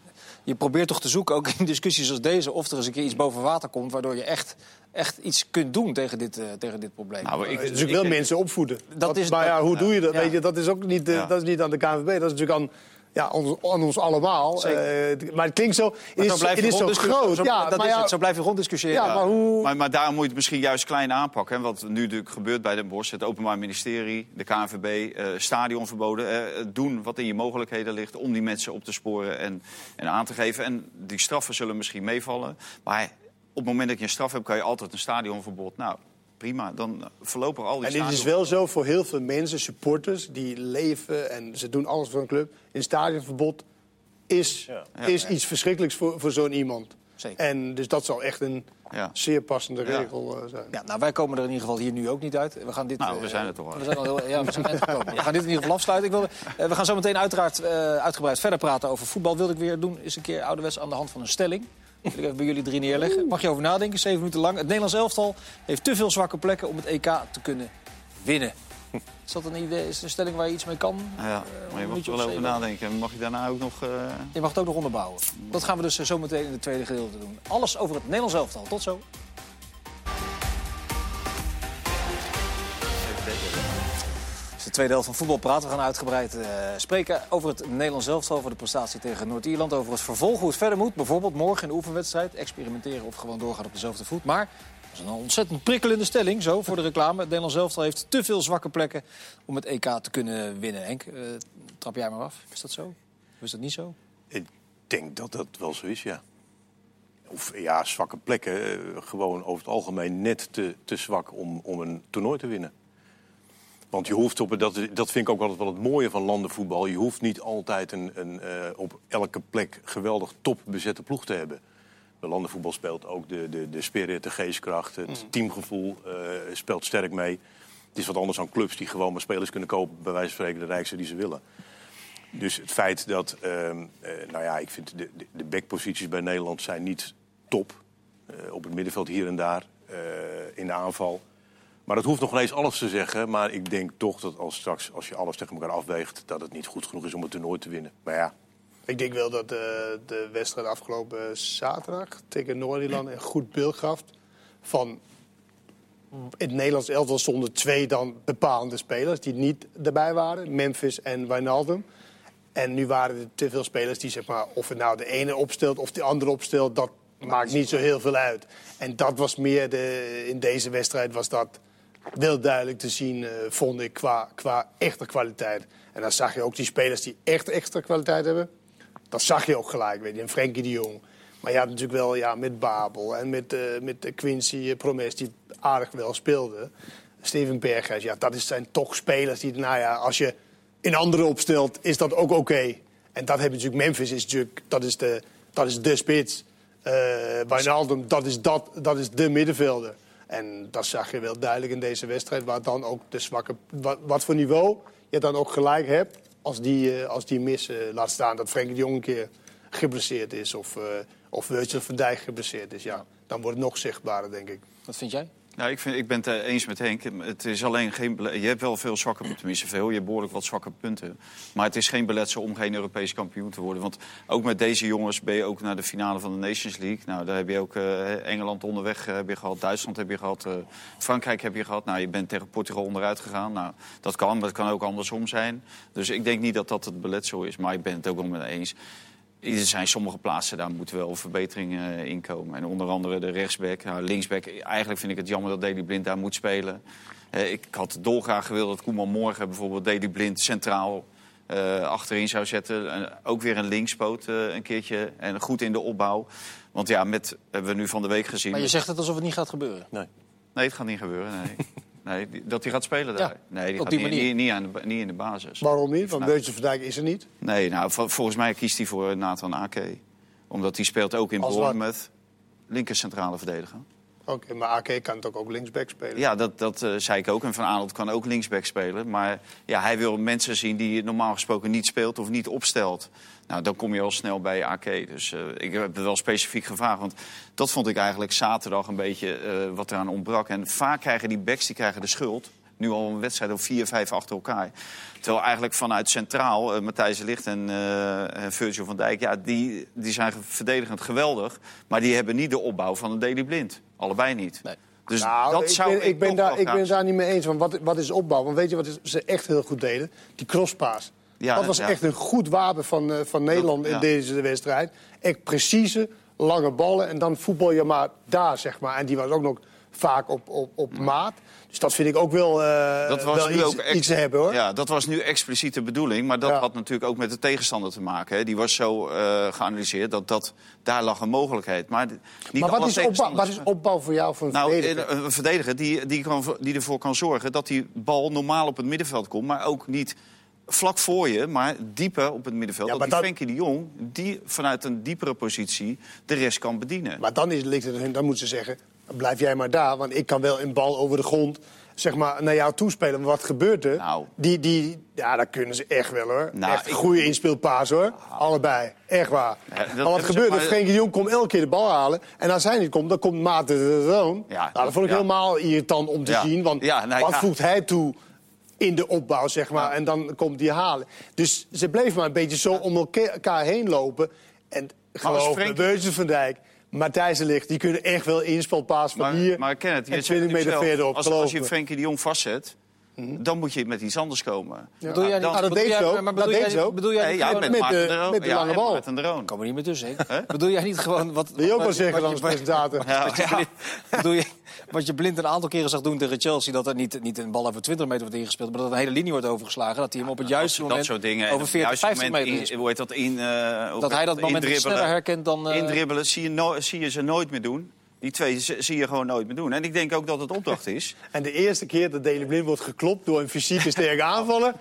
je probeert toch te zoeken, ook in discussies als deze... of er eens een keer iets boven water komt... waardoor je echt, echt iets kunt doen tegen dit, eh, tegen dit probleem. Nou, ik, Dus ik wil mensen opvoeden. Dat Wat- is- maar ja, hoe doe je dat? ja. Weet je, dat is ook niet, Ja. dat is niet aan de KNVB, dat is natuurlijk aan, ja, ons, aan ons allemaal. Eh, maar het klinkt zo, het is, het is zo groot. Zo, ja, dat maar is ja, het, zo blijf je ronddiscussiëren. ja, maar hoe... Maar, maar daar moet je het misschien juist klein aanpakken. Hè? Wat nu natuurlijk gebeurt bij Den Bosch, het Openbaar Ministerie, de KNVB, eh stadionverboden. eh, doen wat in je mogelijkheden ligt om die mensen op te sporen en, en aan te geven. En die straffen zullen misschien meevallen. Maar op het moment dat je een straf hebt, kan je altijd een stadionverbod. Nou, prima. Dan verlopen al die En dit is wel zo voor heel veel mensen, supporters, die leven en ze doen alles voor een club. Een stadionverbod is, Ja. is Ja. iets verschrikkelijks voor, voor zo'n iemand. Zeker. En dus dat zal echt een Ja. zeer passende regel eh, zijn. Ja, nou, wij komen er in ieder geval hier nu ook niet uit. We gaan dit, Nou, we eh, zijn er toch al. We zijn al heel, ja, we zijn. We gaan dit in ieder geval afsluiten. Ik wilde, eh, we gaan zo meteen uiteraard eh, uitgebreid verder praten over voetbal. Wilde ik weer doen, is een keer ouderwets aan de hand van een stelling. Wil ik even bij jullie drie neerleggen. Mag je over nadenken, zeven minuten lang. Het Nederlands elftal heeft te veel zwakke plekken om het EK te kunnen winnen. Is dat een idee? Is het een stelling waar je iets mee kan? Ja, maar je mag er wel over zeven. nadenken. Mag je daarna ook nog... eh, Je mag het ook nog onderbouwen. Dat gaan we dus eh, zo meteen in het tweede gedeelte doen. Alles over het Nederlands elftal. Tot zo. De tweede helft van voetbal praten. We gaan uitgebreid eh, spreken over het Nederlands elftal, over de prestatie tegen Noord-Ierland, over het vervolg, hoe het verder moet. Bijvoorbeeld morgen in de oefenwedstrijd, experimenteren of gewoon doorgaan op dezelfde voet. Maar dat is een ontzettend prikkelende stelling, zo voor de reclame. Het Nederlands elftal heeft te veel zwakke plekken om het EK te kunnen winnen. Henk, eh, trap jij maar af. Is dat zo? Of is dat niet zo? Ik denk dat dat wel zo is, ja. Of ja, zwakke plekken. eh, gewoon over het algemeen net te, te zwak om, om een toernooi te winnen. Want je hoeft op, dat, dat vind ik ook altijd wel het mooie van landenvoetbal. Je hoeft niet altijd een, een, eh, op elke plek geweldig top bezette ploeg te hebben. Bij landenvoetbal speelt ook de, de, de spirit, de geestkracht, het teamgevoel eh, speelt sterk mee. Het is wat anders dan clubs die gewoon maar spelers kunnen kopen, bij wijze van spreken de rijkste die ze willen. Dus het feit dat, ehm, eh, nou ja, ik vind de, de, de backposities bij Nederland zijn niet top. Op het middenveld hier en daar, in de aanval. Maar dat hoeft nog ineens alles te zeggen. Maar ik denk toch dat als straks, als je alles tegen elkaar afweegt, dat het niet goed genoeg is om het toernooi te winnen. Maar ja, Ik denk wel dat eh, de wedstrijd afgelopen zaterdag tegen Noord-Ierland een goed beeld gaf van het Nederlands elftal stonden twee dan bepalende spelers die niet erbij waren, Memphis en Wijnaldum. En nu waren er te veel spelers die zeg maar, of het nou de ene opstelt of de andere opstelt, dat maakt niet zo heel veel uit. En dat was meer de, in deze wedstrijd was dat wel duidelijk te zien, eh, vond ik, qua, qua echte kwaliteit. En dan zag je ook die spelers die echt extra kwaliteit hebben. Dat zag je ook gelijk, weet je, een Frenkie de Jong. Maar je had natuurlijk wel ja, met Babel en met, eh, met eh, Quincy Promes, die aardig wel speelde. Steven Berghuis, ja, dat zijn toch spelers die, nou ja, als je een andere opstelt, is dat ook oké. En dat heb je natuurlijk, Memphis is natuurlijk, dat is de, dat is de spits. Eh Wijnaldum, dat is, dat, dat is de middenvelder. En dat zag je wel duidelijk in deze wedstrijd, waar dan ook de zwakke, wat, voor niveau je dan ook gelijk hebt als die, eh, als die mis eh, laat staan. Dat Frenkie de Jong een keer geblesseerd is of, eh of Virgil van Dijk geblesseerd is. Ja, dan wordt het nog zichtbaarder, denk ik. Wat vind jij? Ja, ik, vind, ik ben het eh, eens met Henk. Het is alleen geen je hebt wel veel zwakke punten, tenminste veel. Je hebt behoorlijk wat zwakke punten. Maar het is geen beletsel om geen Europees kampioen te worden. Want ook met deze jongens ben je ook naar de finale van de Nations League. Nou, daar heb je ook eh, Engeland onderweg eh, heb je gehad, Duitsland heb je gehad, eh, Frankrijk heb je gehad. Nou, je bent tegen Portugal onderuit gegaan. Nou, dat kan, maar het kan ook andersom zijn. Dus ik denk niet dat dat het beletsel is. Maar ik ben het ook wel met eens. Er zijn sommige plaatsen, daar moeten wel verbeteringen eh, in komen. En onder andere de rechtsback, nou, linksback. Eigenlijk vind ik het jammer dat Deli Blind daar moet spelen. Eh, ik had dolgraag gewild dat Koeman morgen bijvoorbeeld Deli Blind centraal eh, achterin zou zetten. En ook weer een linkspoot eh, een keertje. En goed in de opbouw. Want ja, met hebben we nu van de week gezien. Maar je zegt het alsof het niet gaat gebeuren. Nee. Nee, het gaat niet gebeuren. Nee. nee, die- dat hij gaat spelen daar. Ja, nee, die op gaat die niet, manier. niet, niet, aan de, niet in de basis. Waarom niet? Want Nou. Beutje van Dijk is er niet. Nee, nou, vol- volgens mij kiest hij voor Nathan Ake. Omdat hij speelt ook in Als? Bournemouth. Linker centrale verdediger. Oké, maar AK kan toch ook linksback spelen? Ja, dat, dat eh, zei ik ook. En Van Aanholt kan ook linksback spelen. Maar ja, hij wil mensen zien die normaal gesproken niet speelt of niet opstelt. Nou, dan kom je al snel bij AK. Dus eh, ik heb het wel specifiek gevraagd. Want dat vond ik eigenlijk zaterdag een beetje eh, wat eraan ontbrak. En vaak krijgen die backs die krijgen de schuld. Nu al een wedstrijd of vier, vijf achter elkaar. Terwijl eigenlijk vanuit centraal, eh, Matthijs Ligt en eh, en Virgil van Dijk... Ja, die, die zijn verdedigend geweldig. Maar die hebben niet de opbouw van een Deli Blind. Allebei niet. Nee. Dus Nou, dat ik zou ben, ik ben, daar, ik ben het daar niet mee eens. Want wat, wat is opbouw? Want weet je wat ze echt heel goed deden? Die crosspaas. Ja, dat was ja. echt een goed wapen van, eh, van Nederland ja. in deze wedstrijd. Echt precieze, lange ballen. En dan voetbal je maar daar, zeg maar. En die was ook nog vaak op, op, op maat. Dus dat vind ik ook wel, eh, Dat was wel nu iets, ook ex- iets te hebben, hoor. Ja, dat was nu expliciet de bedoeling. Maar dat Ja. had natuurlijk ook met de tegenstander te maken. Hè. Die was zo eh, geanalyseerd dat, dat daar lag een mogelijkheid. Maar niet maar wat is, opbouw, wat is opbouw voor jou voor een Nou, verdediger? een een verdediger die, die, kan, die ervoor kan zorgen dat die bal normaal op het middenveld komt. Maar ook niet vlak voor je, maar dieper op het middenveld. Ja, dat die dat- Frenkie de Jong die vanuit een diepere positie de rest kan bedienen. Maar dan is, ligt het dan moeten ze zeggen, blijf jij maar daar. Want ik kan wel een bal over de grond zeg maar, naar jou toespelen. Maar wat gebeurt er? Nou. Die, die, ja, dat kunnen ze echt wel hoor. Nou, echt ik- goede inspeelpaas hoor. Allebei. Echt waar. Ja, maar wat gebeurt er? maar- Frenkie de Jong komt elke keer de bal halen. En als hij niet komt, dan komt Maarten de Roon. Ja, nou, dat vond ik ja. helemaal irritant om te zien. Want nou, wat voegt hij toe in de opbouw, zeg maar. En dan komt die halen. Dus ze bleven maar een beetje zo om elkaar heen lopen. En geloof me, Frenkie- Beutjes van Dijk, Matthijs de Ligt... die kunnen echt wel inspelpaas van Maar, hier maar Kenneth, je en zegt 20 het meter verderop. als, als je. Mhm. Frenkie de Jong vastzet, dan moet je met iets anders komen. Bedoel jij, niet- Ah, dat deed ook. maar Dat bedoel deed jij- ook. Bedoel jij bent met de- met de Ja, lange en bal. Roon. Kom er niet meer tussen? Bedoel jij niet gewoon wat... Wil je ook wel zeggen je- als presentator? Ja, ja. bedoel je, wat je blind een aantal keren zag doen tegen Chelsea... dat er niet, niet een bal over 20 meter wordt ingespeeld... maar dat een hele linie wordt overgeslagen. Dat hij hem op het juiste dat, moment soort dingen. En over op het 40, juiste 50 moment meter in, hoe heet dat in, eh, Dat hij dat moment sneller herkent dan... eh, Indribbelen zie je, no- zie je ze nooit meer doen. Die twee zie je gewoon nooit meer doen. En ik denk ook dat het opdracht is. En de eerste keer dat Daley Blind wordt geklopt door een fysieke sterke aanvaller...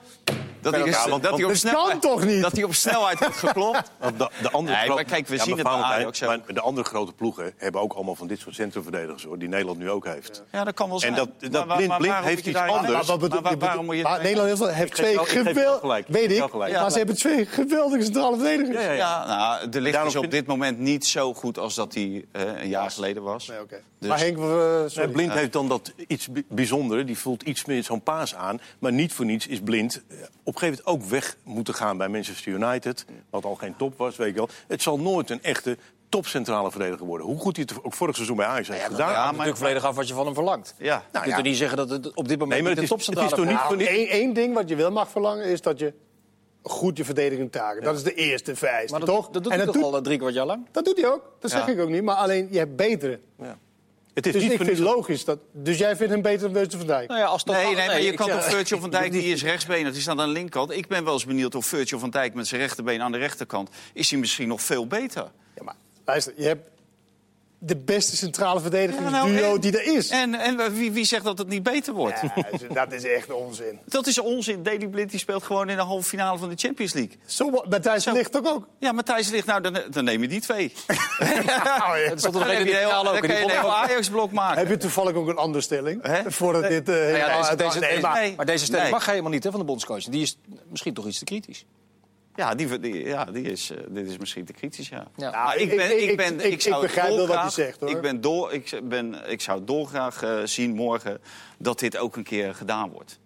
Dat hij, Ja, want- dat hij op dat snelheid, kan toch niet? Dat hij op snelheid wordt geklopt. De, de andere Nee, maar kijk, we zien maar het bij ook. maar de andere grote ploegen hebben ook allemaal van dit soort centrumverdedigers, hoor, die Nederland nu ook heeft. Ja, dat kan wel zijn. En dat- Maar dat Blind- maar Blind waarom heeft iets daar- anders. Maar wat bedoel- Maar waarom moet je... maar Nederland heeft, twee geweldige... Weet Ik maar ze hebben twee geweldige centrale verdedigers. Ja, nou, de licht is op dit moment niet zo goed als dat hij eh, een jaar geleden was. Nee, oké. Dus- Maar Henk, blind heeft dan dat iets bi- bijzondere. Die voelt iets meer zo'n paas aan. Maar niet voor niets is Blind eh, op een gegeven moment ook weg moeten gaan bij Manchester United. Wat al geen top was, weet je wel. Het zal nooit een echte topcentrale verdediger worden. Hoe goed hij het ook vorig seizoen bij Ajax heeft gedaan. ja, Ja, maar- natuurlijk volledig af wat je van hem verlangt. Ja. je Nou, kunt ja. er niet zeggen dat het op dit moment Nee, maar het is- het topcentrale is toch niet- verdediger Nou, ding wat je wel mag verlangen is dat je goed je verdedigende taken. Dat is de eerste vereiste, Maar dat, toch? dat doet en hij dat, toch doet, al drie kwart jaar lang? dat doet hij ook. Dat zeg ik ook niet. Maar alleen, je hebt betere. Het is Dus niet ik vind logisch. Dat, dus jij vindt hem beter dan Weusden van Dijk? Nou ja, als totaal- Nee, nee, maar je kan toch Virgil van Dijk, die is rechtsbeen, die staat aan de linkerkant. Ik ben wel eens benieuwd of Virgil van Dijk met zijn rechterbeen aan de rechterkant... is hij misschien nog veel beter. Ja, maar luister, je hebt de beste centrale verdedigingsduo Ja, nou, die er is. En, en wie, wie zegt dat het niet beter wordt? Ja, dat is echt onzin. Dat is onzin. Daley Blind die speelt gewoon in de halve finale van de Champions League. Zo, Matthijs Zo. ligt ook ook. Ja, Matthijs ligt, nou, dan, dan neem je die twee. Oh, ja. Stond er nog heb in je de een heel, finale dan ook. en kan die je een heel Ajax-blok maken. Heb je toevallig ook een andere stelling? Voordat dit... eh, Nou ja, deze, nee, maar- nee. maar deze stelling Nee. mag helemaal niet hè, van de bondscoach. Die is misschien toch iets te kritisch. Ja, die, die, ja die is, eh, dit is misschien te kritisch, ja. Ja. Maar ik- ik- ik- ik- ik zou begrijp wel wat dolgraag- zegt, hoor. Ik, ben door, ik, ben, ik zou dolgraag eh, zien morgen dat dit ook een keer gedaan wordt.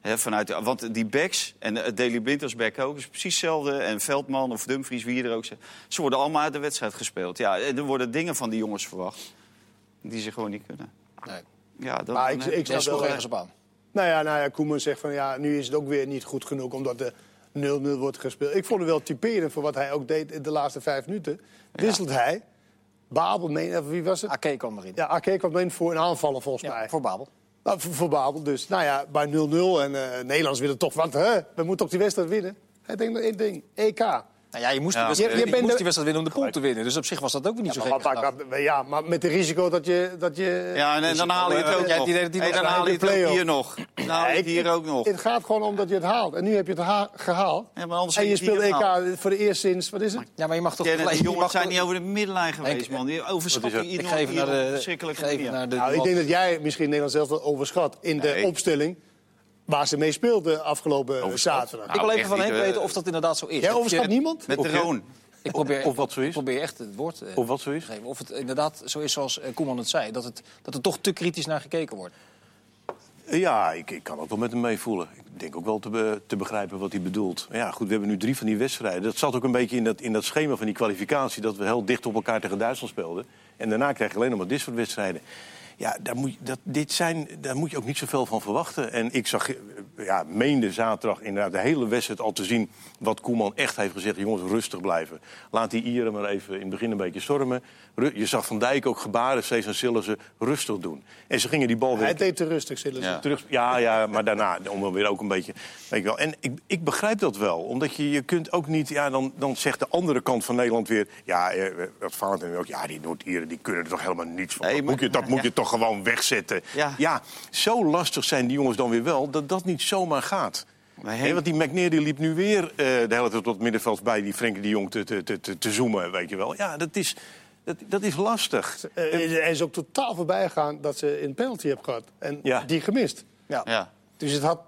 Hè, vanuit, want die backs, en uh, Daley Blind als back ook, is precies hetzelfde. En Veldman of Dumfries, wie er ook zegt. Ze worden allemaal uit de wedstrijd gespeeld. Ja, en er worden dingen van die jongens verwacht die ze gewoon niet kunnen. Nee. Ja, dat, Maar ik, ik snap sloeg wel... ergens op aan. Nou ja, nou ja, Koeman zegt van ja, nu is het ook weer niet goed genoeg omdat de 0-0 wordt gespeeld. Ik vond het wel typerend voor wat hij ook deed in de laatste vijf minuten. Wisselt hij. Babel, meen, of wie was het? Ake kwam erin. Ja, Ake kwam erin voor een aanvallen volgens Ja, mij. voor Babel. Nou, voor, voor Babel dus. Nou ja, bij 0-0 en eh Nederlands willen toch wat. Hè? We moeten toch die wedstrijd winnen? Hij denkt nog één ding. EK. Nou ja, je moest, Ja, die, wedstrijd, je- je je bent moest de- die wedstrijd winnen om de pool te winnen. Dus op zich was dat ook niet zo gek. dat- ja, maar met het risico dat je... Dat je Ja, en, en dan haal je het ook Ja, nog. die Hey, dan haal je het ook hier nog. Dan haal je het hier ook nog. Het gaat gewoon om dat je het haalt. En nu heb je het ha- gehaald. Ja, maar anders en je speelt EK voor de eerste sinds... Wat is het? Ja, maar je mag toch... Die jongens zijn niet over de middenlijn geweest, man. Die overschatten iedereen naar op een de... verschrikkelijke geef manier. naar de Nou, ik denk dat jij misschien Nederland zelf wel overschat in de opstelling waar ze mee speelden afgelopen Overschat? zaterdag. Nou, ik wil even echt van Henk eh, weten of dat inderdaad zo is. Jij Of overschat niemand? Met de Roon. Ik probeer, Of wat zo is. Ik probeer echt het woord eh, Of wat zo is. te geven. Of het inderdaad zo is zoals eh, Koeman het zei. Dat, het, dat er toch te kritisch naar gekeken wordt. Ja, ik, ik kan ook wel met hem meevoelen. Ik denk ook wel te, be- te begrijpen wat hij bedoelt. Maar Ja, goed, we hebben nu drie van die wedstrijden. Dat zat ook een beetje in dat, in dat schema van die kwalificatie... dat we heel dicht op elkaar tegen Duitsland speelden. En daarna krijg je alleen nog maar dit soort wedstrijden. Ja, daar moet, je- dat, dit zijn, daar moet je ook niet zoveel van verwachten. En ik zag, eh, ja, meende zaterdag inderdaad de hele wedstrijd al te zien... wat Koeman echt heeft gezegd. Jongens, rustig blijven. Laat die Ieren maar even in het begin een beetje stormen. Ru- Je zag Van Dijk ook gebaren steeds aan Sillissen rustig doen. En ze gingen die bal weer Hij deed te rustig, ze. Ja. terug. Ja, ja, maar daarna om dan weer ook een beetje. Weet je wel. En ik, ik begrijp dat wel, omdat je, je kunt ook niet. Ja, dan, dan zegt de andere kant van Nederland weer. Ja, eh, wat Valentijn ook. Ja, die Noord-Ieren die kunnen er toch helemaal niets van. Nee, dat maar- moet je, dat moet je toch gewoon wegzetten. Ja. zo lastig zijn die jongens dan weer wel dat dat niet zomaar gaat. Nee, want die McNair die liep nu weer eh, de hele tijd tot het middenveld bij die Frenkie de Jong te, te, te, te, te zoomen, weet je wel. Ja, dat is, dat, dat is lastig. Eh, Hij is ook totaal voorbij gegaan dat ze een penalty hebben gehad. En Ja. die gemist. Ja. Ja. Dus het had...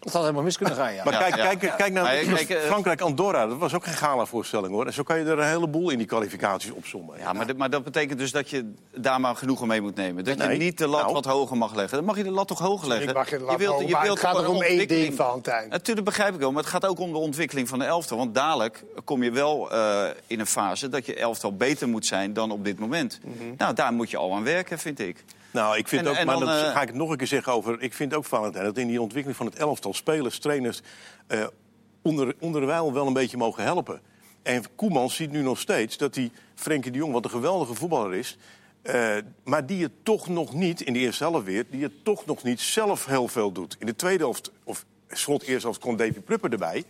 Dat had helemaal mis kunnen gaan, ja. Maar Ja, kijk, ja. kijk, kijk naar Maar kijk, eh, Frankrijk-Andorra. Dat was ook geen gala-voorstelling, hoor. En zo kan je er een heleboel in die kwalificaties opzommen. Ja, maar, dat- maar dat betekent dus dat je daar maar genoegen mee moet nemen. Dat je niet de lat Nou. wat hoger mag leggen. Dan mag je de lat toch hoger leggen? Ik mag je de lat wilt, hoger, maar het gaat er om één ding, Valentijn. Natuurlijk begrijp ik wel, maar het gaat ook om de ontwikkeling van de elftal. Want dadelijk kom je wel eh, in een fase dat je elftal beter moet zijn dan op dit moment. Mhm. Nou, daar moet je al aan werken, vind ik. Nou, ik vind En- ook, en maar dan, eh, ga ik het nog een keer zeggen over. Ik vind ook, Valentijn, dat in die ontwikkeling van het elftal spelers, trainers. eh onder, onderwijl wel een beetje mogen helpen. En Koeman ziet nu nog steeds dat die Frenkie de Jong, wat een geweldige voetballer is. eh, maar die het toch nog niet, in de eerste helft weer, die het toch nog niet zelf heel veel doet. In de tweede helft, of slot eerst als kon Davy Prupper erbij.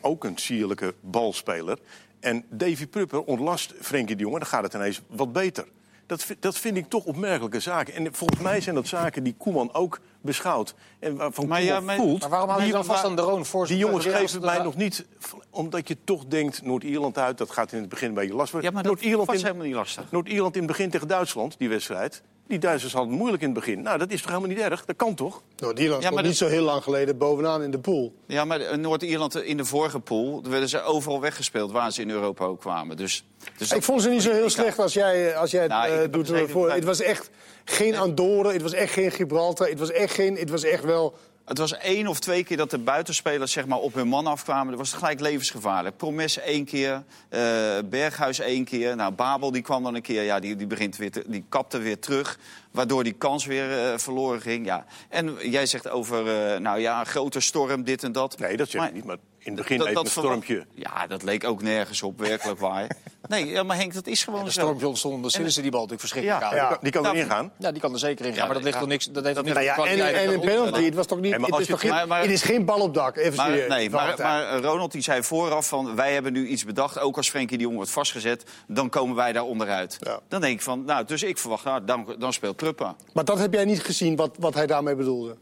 Ook een sierlijke balspeler. En Davy Prupper ontlast Frenkie de Jong en dan gaat het ineens wat beter. Dat, dat vind ik toch opmerkelijke zaken. En volgens mij zijn dat zaken die Koeman ook beschouwt. En waarvan Maar Koeman ja, maar- voelt... Maar waarom hou je dan vast aan de Roon voor Die jongens geven het mij nog niet... Omdat je toch denkt, Noord-Ierland uit, dat gaat in het begin een beetje lastig. Ja, maar dat Noord-Ierland helemaal niet lastig. Noord-Ierland in het begin tegen Duitsland, die wedstrijd. Die Duitsers hadden het moeilijk in het begin. Nou, dat is toch helemaal niet erg? Dat kan toch? Nou, Nederland Ja, stond niet zo heel lang geleden bovenaan in de pool. Ja, maar eh, Noord-Ierland in de vorige pool werden ze overal weggespeeld waar ze in Europa ook kwamen. Dus, dus Ik vond ze niet zo heel slecht als jij, als jij het Nou, eh, doet. het voor. Het was echt geen Andorra, het was echt geen Gibraltar, het was echt geen... Het was echt wel... Het was één of twee keer dat de buitenspelers zeg maar, op hun man afkwamen. Dat was gelijk levensgevaarlijk. Promes één keer, eh, Berghuis één keer. Nou, Babel die kwam dan een keer, ja, die, die, begint weer te- die kapte weer terug. Waardoor die kans weer eh, verloren ging. Ja. En jij zegt over, eh, nou ja, een grote storm, dit en dat. Nee, dat zeg Maar- ik niet. Maar in het begin Dat- even dat een stormpje. Ja, dat leek ook nergens op, werkelijk waar. Nee, ja, maar Henk, dat is gewoon De zo. stormpje ontstond omdat Sillissen die bal natuurlijk verschrikkelijk Ja. aan. Ja. Die kan Nou, erin gaan. Ja, die kan er zeker in gaan. Ja, maar dat ligt ja. toch niks. Dat heeft Nou ja, met en, en een dat penalty, het was toch niet... Het, is je- toch geen, maar- maar- het is geen bal op dak, even Maar, serieus, nee, maar, maar Ronald die zei vooraf van... wij hebben nu iets bedacht, ook als Frenkie de Jong wordt vastgezet... dan komen wij daar onderuit. Ja. Dan denk ik van, nou, dus ik verwacht, nou, dan, dan speelt Pruppa. Maar dat heb jij niet gezien, wat, wat hij daarmee bedoelde.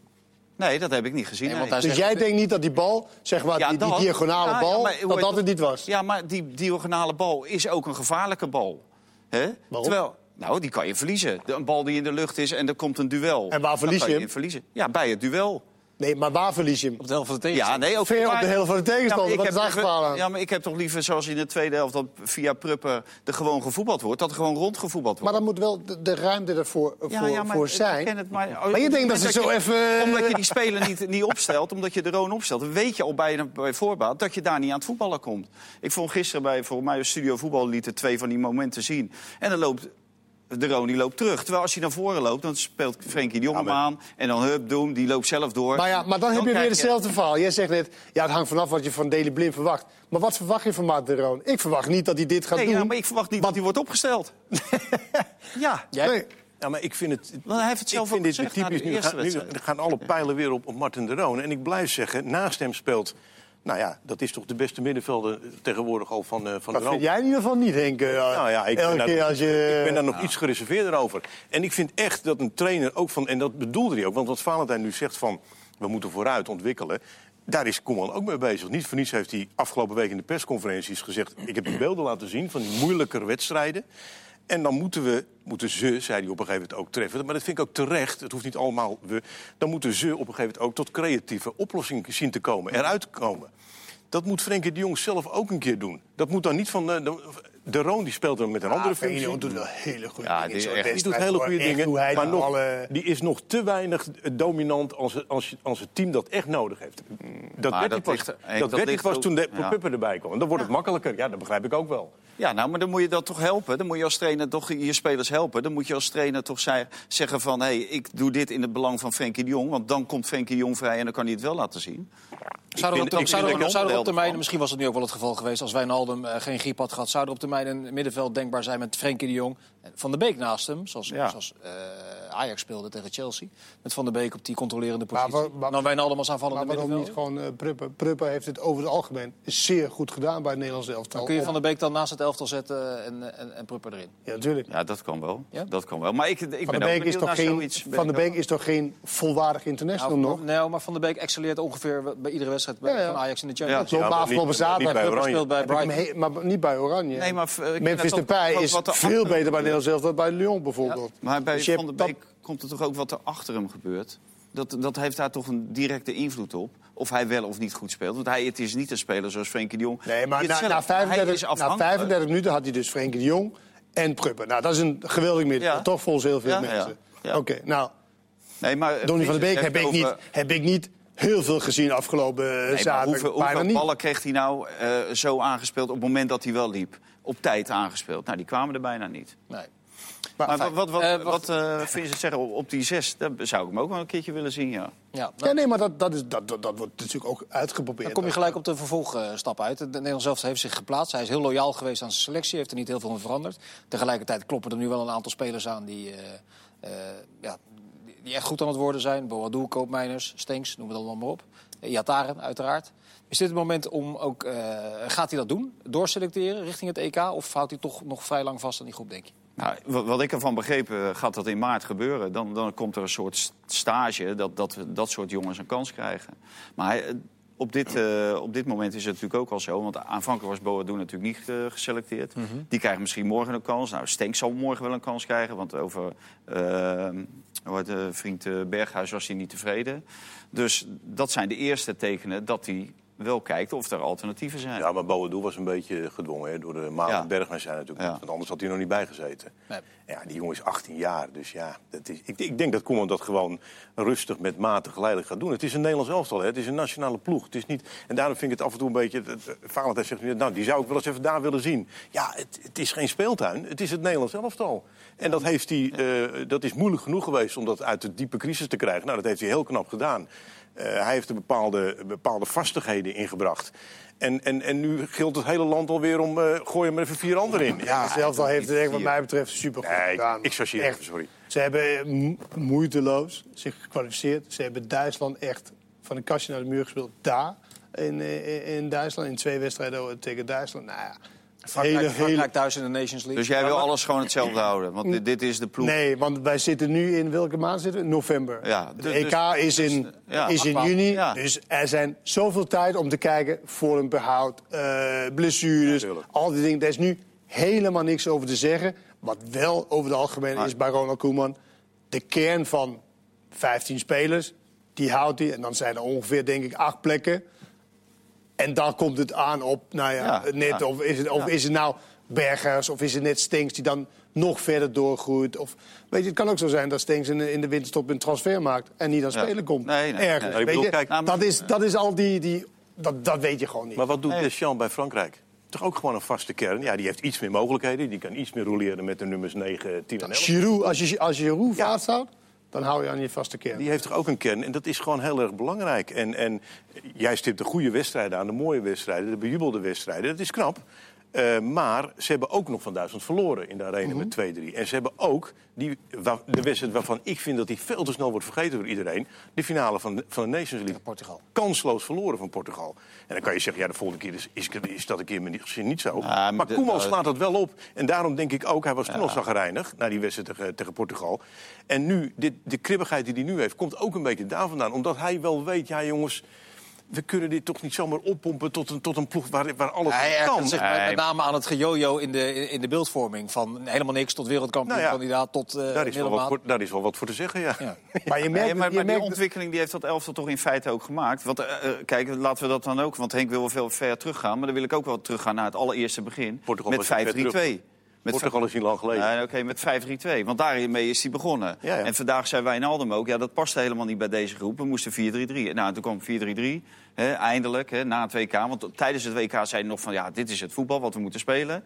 Nee, dat heb ik niet gezien. Nee, nee. Dus zegt- jij denkt niet dat die bal, zeg maar, Ja, die, die dat- diagonale Ja, bal, ja, maar dat dat het niet was? Ja, maar die diagonale bal is ook een gevaarlijke bal. Hè? Terwijl, nou, die kan je verliezen. De- Een bal die in de lucht is en er komt een duel. En waar verlies je je hem? verliezen? Ja, bij het duel. Nee, maar waar verlies je hem? Op de helft van de Ja, tegenstander. nee, ook op de helft van de tegenstander. maar is aan? Ja, maar ik heb toch liever, zoals in de tweede helft, dat via Pruppen er gewoon gevoetbald wordt. Dat er gewoon rondgevoetbald Maar wordt. dan moet wel de, de ruimte ervoor voor, Ja, ja, maar voor ik zijn. ken het, maar, Maar je denkt dat ze zo even- Omdat je die speler niet, niet opstelt, omdat je de Roon opstelt... dan weet je al bij, bij voorbaat dat je daar niet aan het voetballen komt. Ik vond gisteren bij, voor mij, Studio Voetbal lieten twee van die momenten zien. En dan loopt... De Roon die loopt terug. Terwijl als hij naar voren loopt, dan speelt Frenkie de Jong hem maar- aan. En dan hup, doen, die loopt zelf door. Maar, ja, maar dan, heb je weer hetzelfde verhaal. Jij zegt net, ja, het hangt vanaf wat je van Daley Blind verwacht. Maar wat verwacht je van Maat de Roon? Ik verwacht niet dat hij dit gaat Nee, doen. ja, maar ik verwacht niet dat hij wordt opgesteld. ja, Jij? Nee. Ja, maar ik vind het. Want hij heeft het zelf ik vind ook dit typisch. de Nu gaan alle pijlen weer op, op Martin de Roon. En ik blijf zeggen, naast hem speelt. Nou ja, dat is toch de beste middenvelder tegenwoordig al van, eh van Dat vind jij in ieder geval niet, Henk. eh, Nou ja, ik ben, daar, je... ik ben daar nog iets gereserveerder over. En ik vind echt dat een trainer ook van... En dat bedoelde hij ook, want wat Valentijn nu zegt van... we moeten vooruit ontwikkelen... Daar is Koeman ook mee bezig. Niet voor niets heeft hij afgelopen week in de persconferenties gezegd... ik heb die beelden laten zien van die moeilijkere wedstrijden. En dan moeten we, moeten ze, zei hij op een gegeven moment ook treffen... maar dat vind ik ook terecht, het hoeft niet allemaal we... dan moeten ze op een gegeven moment ook tot creatieve oplossingen zien te komen, eruit komen. Dat moet Frenkie de Jong zelf ook een keer doen. Dat moet dan niet van... De, de, Roon die speelt dan met een andere Frenkie de functie. Jong doet wel hele goede Ja, dingen. die echt- Die doet hele goede dingen, hoe hij maar nog, ballen- die is nog te weinig dominant als, als, als het team dat echt nodig heeft. Dat Maar werd dat hij pas, dat dat werd ligt pas ook- toen de ja. Puppen erbij kwam. Dan wordt het makkelijker. Ja, dat begrijp ik ook wel. Ja, nou, maar dan moet je dat toch helpen. Dan moet je als trainer toch je spelers helpen. Dan moet je als trainer toch zei- zeggen van... hé, hey, ik doe dit in het belang van Frenkie de Jong. Want dan komt Frenkie de Jong vrij en dan kan hij het wel laten zien. Zou er, vind- op, zou, er, er er op termijn, misschien was het nu ook wel het geval geweest... als Wijnaldum eh, geen griep had gehad... zou er op termijn een middenveld denkbaar zijn met Frenkie de Jong... en Van der Beek naast hem, zoals, Ja. zoals eh, Ajax speelde tegen Chelsea. Met Van der Beek op die controlerende Maar positie. wa- wa- dan Wijnaldum als aanvallende Maar waarom niet gewoon eh Pruppen? Pruppen heeft het over het algemeen zeer goed gedaan bij het Nederlands elftal. Dan kun je Van der Beek dan naast het elftal zetten en, en, en Prupper erin. Ja, natuurlijk. Ja, dat kan wel. Ja? Dat kan wel. Maar ik, ik Van ben der ook Beek is toch geen, zoiets. Van der Beek is toch geen volwaardig international Nou, nog? nee, maar Van der Beek excelleert ongeveer bij iedere wedstrijd bij- Ja, ja. van Ajax in de Ja. Champions Klopt, League. maar maar afgelopen zaterdag bij speelt Brighton. he- maar niet bij Oranje. Nee, maar, eh, Memphis Depay is veel beter bij Nederlands elftal dan bij Lyon bijvoorbeeld. Maar bij Dus Van der hebt Komt er toch ook wat er achter hem gebeurt? Dat, dat heeft daar toch een directe invloed op. Of hij wel of niet goed speelt. Want hij, het is niet een speler zoals Frenkie de Jong. Nee, maar na, na, zelf- hij 35, is na afhankelijk. 35 minuten had hij dus Frenkie de Jong en Prupper. Nou, dat is een geweldig middenveld. Ja. Toch volgens heel veel Ja, mensen. ja. Oké, nou, Nee, maar eh, Donny van der Beek heb ik, niet, heb ik niet heel veel gezien afgelopen eh, Nee, zaterdag. hoeveel, Bijna hoeveel niet. ballen kreeg hij nou eh, zo aangespeeld op het moment dat hij wel liep? Op tijd aangespeeld. Nou, die kwamen er bijna niet. Nee. Maar, wat, wat, Eh, wat, eh, Vincent zeggen op, op die zes, dat zou ik hem ook wel een keertje willen zien, ja. Ja, Ja, nee, maar dat, dat, is, dat, dat, dat wordt natuurlijk ook uitgeprobeerd. Dan kom je gelijk op de vervolgstap uit. Het Nederlands elftal heeft zich geplaatst. Hij is heel loyaal geweest aan zijn selectie. Heeft er niet heel veel in veranderd. Tegelijkertijd kloppen er nu wel een aantal spelers aan die, eh, eh, ja, die- echt goed aan het worden zijn. Boadou, Koopmeiners, Stenks, noem het allemaal maar op. Iataren, uiteraard. Is dit het moment om ook... eh, gaat hij dat doen? Doorselecteren richting het EK? Of houdt hij toch nog vrij lang vast aan die groep, denk je? Nou, wat, ik ervan begrepen, gaat dat in maart gebeuren. Dan, dan komt er een soort st- stage dat, dat dat soort jongens een kans krijgen. Maar eh, op, dit, eh, op dit moment is het natuurlijk ook al zo. Want aanvankelijk was Boadou natuurlijk niet eh, geselecteerd. Die krijgt misschien morgen een kans. Nou, Stenk zal morgen wel een kans krijgen. Want over eh, de vriend eh, Berghuis was hij niet tevreden. Dus dat zijn de eerste tekenen dat hij wel kijkt of er alternatieven zijn. Ja, maar Boadou was een beetje gedwongen hè, door de Maal Ja. en Berghuis zijn natuurlijk. Ja. Want anders had hij nog niet bijgezeten. Nee. Ja, die jongen is 18 jaar. Dus ja, dat is, ik, ik denk dat Koeman dat gewoon rustig met mate geleidelijk gaat doen. Het is een Nederlands elftal, hè. het is een nationale ploeg. Het is niet, en daarom vind ik het af en toe een beetje... Valentijn zegt nu, nou, die zou ik wel eens even daar willen zien. Ja, het, het is geen speeltuin, het is het Nederlands elftal. En dat, heeft hij, eh, dat is moeilijk genoeg geweest om dat uit de diepe crisis te krijgen. Nou, dat heeft hij heel knap gedaan. Eh, hij heeft er bepaalde, bepaalde vastigheden ingebracht. En, en, en nu gilt het hele land alweer om... eh gooi er maar even vier anderen in. Ja, het elftal heeft het echt wat mij betreft super goed Nee, gedaan. ik, chargeer Echt. sorry. Ze hebben eh, mo- moeiteloos zich gekwalificeerd. Ze hebben Duitsland echt van de kastje naar de muur gespeeld. Daar, in, eh, in Duitsland, in twee wedstrijden tegen Duitsland. Nou ja, Frankrijk, hele, hele... Frankrijk thuis in de Nations League. Dus jij wil alles gewoon hetzelfde houden? Want dit, dit is de ploeg. Nee, want wij zitten nu in welke maand zitten we? November. Ja, de dus- EK is in, dus, ja, is in juni. Ja. Dus er zijn zoveel tijd om te kijken voor een behoud, eh, blessures, al die dingen. Daar is nu helemaal niks over te zeggen. Wat wel over het algemeen Maar- is bij Ronald Koeman. De kern van 15 spelers, die houdt hij. En dan zijn er ongeveer, denk ik, acht plekken. En dan komt het aan op, nou ja, Ja, net, ja. of, is het, of is het nou Bergers, of is het net Stinks die dan nog verder doorgroeit. Of, weet je, het kan ook zo zijn dat Stinks in de, in de winterstop een transfer maakt en niet aan Ja. spelen komt. Nee, nee, Ergens, nee. Ik weet bedoel, je? kijk, Nou, dat, is, dat is al die... die dat, dat weet je gewoon niet. Maar wat doet Nee. Deschamps bij Frankrijk? Toch ook gewoon een vaste kern. Ja, die heeft iets meer mogelijkheden. Die kan iets meer roleren met de nummers 9, 10 en 11. Giroud, als je, als je Giroud Ja. Dan hou je aan je vaste kern. Die heeft toch ook een kern. En dat is gewoon heel erg belangrijk. En, en jij stipt de goede wedstrijden aan, de mooie wedstrijden, de bejubelde wedstrijden. Dat is knap. Eh, maar ze hebben ook nog van Duitsland verloren in de arena met 2-3. En ze hebben ook die, de wedstrijd waarvan ik vind dat die veel te snel wordt vergeten door iedereen. De finale van de, van de Nations League. Portugal. Kansloos verloren van Portugal. En dan kan je zeggen, ja, de volgende keer is, is, is dat een keer misschien niet zo. maar maar de- Koeman uh, slaat dat wel op. En daarom denk ik ook, hij was toen al zagrijnig... na die wedstrijd tegen, tegen Portugal. En nu, dit, de kribbigheid die hij nu heeft, komt ook een beetje daar vandaan. Omdat hij wel weet, ja jongens... we kunnen dit toch niet zomaar oppompen tot een, tot een ploeg waar, waar alles Hij kan. zich met, met name aan het gejojo in de, in de beeldvorming. Van helemaal niks tot wereldkampioenkandidaat tot eh daar, is wel wat voor, daar is wel wat voor te zeggen, ja. Ja. Maar je merkt, Nee, maar, je maar die merkt- ontwikkeling die heeft dat elftal toch in feite ook gemaakt. Want eh, eh, kijk, laten we dat dan ook. Want Henk wil wel veel ver teruggaan. Maar dan wil ik ook wel teruggaan naar het allereerste begin. Portugal met was niet ver 5-3-2. Met Portugal is niet lang geleden. Nee, Oké, met 5-3-2. Want daarmee is hij begonnen. Ja, ja. En vandaag zei Wijnaldum ook, ja, dat past helemaal niet bij deze groep. We moesten 4-3-3. Nou, toen kwam 4-3-3, hè, eindelijk, hè, na het WK. Want tijdens het WK zei hij nog van, ja, dit is het voetbal wat we moeten spelen.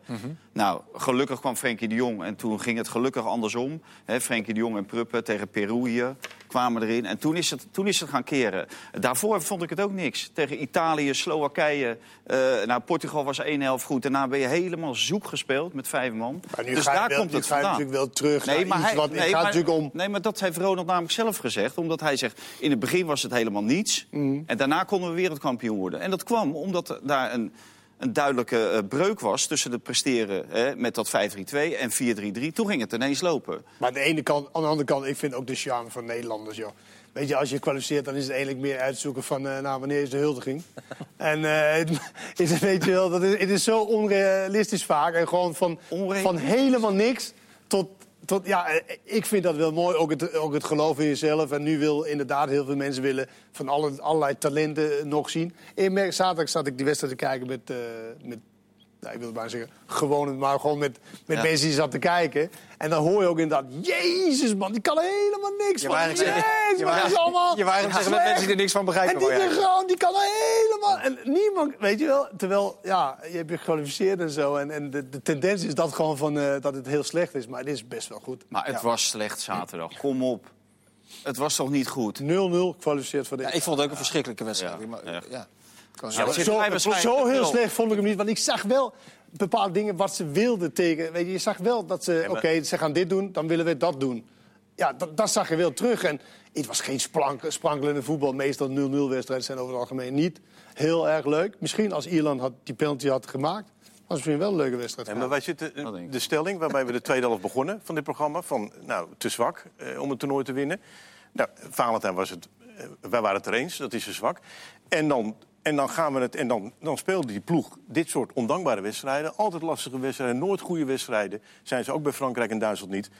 Nou, gelukkig kwam Frenkie de Jong. En toen ging het gelukkig andersom. Hè, Frenkie de Jong en Pruppen tegen Peru hier kwamen erin. En toen is, het, toen is het gaan keren. Daarvoor vond ik het ook niks. Tegen Italië, Slowakije. eh, nou, Portugal was één helft goed. Daarna ben je helemaal zoek gespeeld met vijf man. Maar nu dus daar wel- komt het vandaan. natuurlijk wel terug naar iets hij- wat- het gaat maar, natuurlijk om- Nee, maar dat heeft Ronald namelijk zelf gezegd. Omdat hij zegt, in het begin was het helemaal niets. Mm. En daarna konden we wereldkampioen worden. En dat kwam omdat daar een, een duidelijke eh, breuk was... tussen het presteren hè, met dat 5-3-2 en 4-3-3. Toen ging het ineens lopen. Maar aan de ene kant, aan de andere kant, ik vind ook de charme van Nederlanders, joh. Weet je, als je kwalificeert, dan is het eigenlijk meer uitzoeken van, eh, nou, wanneer is de huldiging? en eh, het, is, het, weet je wel, dat is, het is zo onrealistisch vaak. En gewoon van, van helemaal niks tot, tot, ja, eh, ik vind dat wel mooi, ook het, ook het geloof in jezelf. En nu wil inderdaad heel veel mensen willen van alle, allerlei talenten nog zien. Merk, zaterdag zat ik die wedstrijd te kijken met, eh, met nou, ik wil het maar zeggen, gewoon, maar gewoon met, met Ja. mensen die zat te kijken. En dan hoor je ook inderdaad, jezus man, die kan helemaal niks Je van. wou eigenlijk zeggen- Jezus, je wat wou- is allemaal je eigenlijk zeggen met mensen die er niks van begrijpen, En die, je gewoon, die kan helemaal... En niemand, weet je wel, terwijl, ja, je hebt je gekwalificeerd en zo. En, en de, de tendens is dat gewoon van, eh, dat het heel slecht is. Maar het is best wel goed. Maar het was slecht zaterdag. Kom op. Het was toch niet goed? 0-0 gekwalificeerd voor de Ja, ik vond het ook een verschrikkelijke wedstrijd. Ja. Ja. Zo- zo, heel slecht vond ik hem niet. Want ik zag wel bepaalde dingen wat ze wilden tegen. Weet je, je zag wel dat ze, maar- oké, ze gaan dit doen, dan willen we dat doen. Ja, dat, dat zag je wel terug. En het was geen sprank, sprankelende voetbal. Meestal 0-0 wedstrijden zijn over het algemeen niet heel erg leuk. Misschien als Ierland had, die penalty had gemaakt, was het misschien wel een leuke wedstrijd. Ja, maar wij zitten, de stelling waarbij we de tweede helft begonnen van dit programma... van nou, te zwak eh, om het toernooi te winnen. Nou, Valentijn was het... eh, wij waren het er eens, dat is te zwak. En dan, en dan, gaan we het, en dan, dan speelde die ploeg dit soort ondankbare wedstrijden. Altijd lastige wedstrijden, nooit goede wedstrijden. Zijn ze ook bij Frankrijk en Duitsland niet.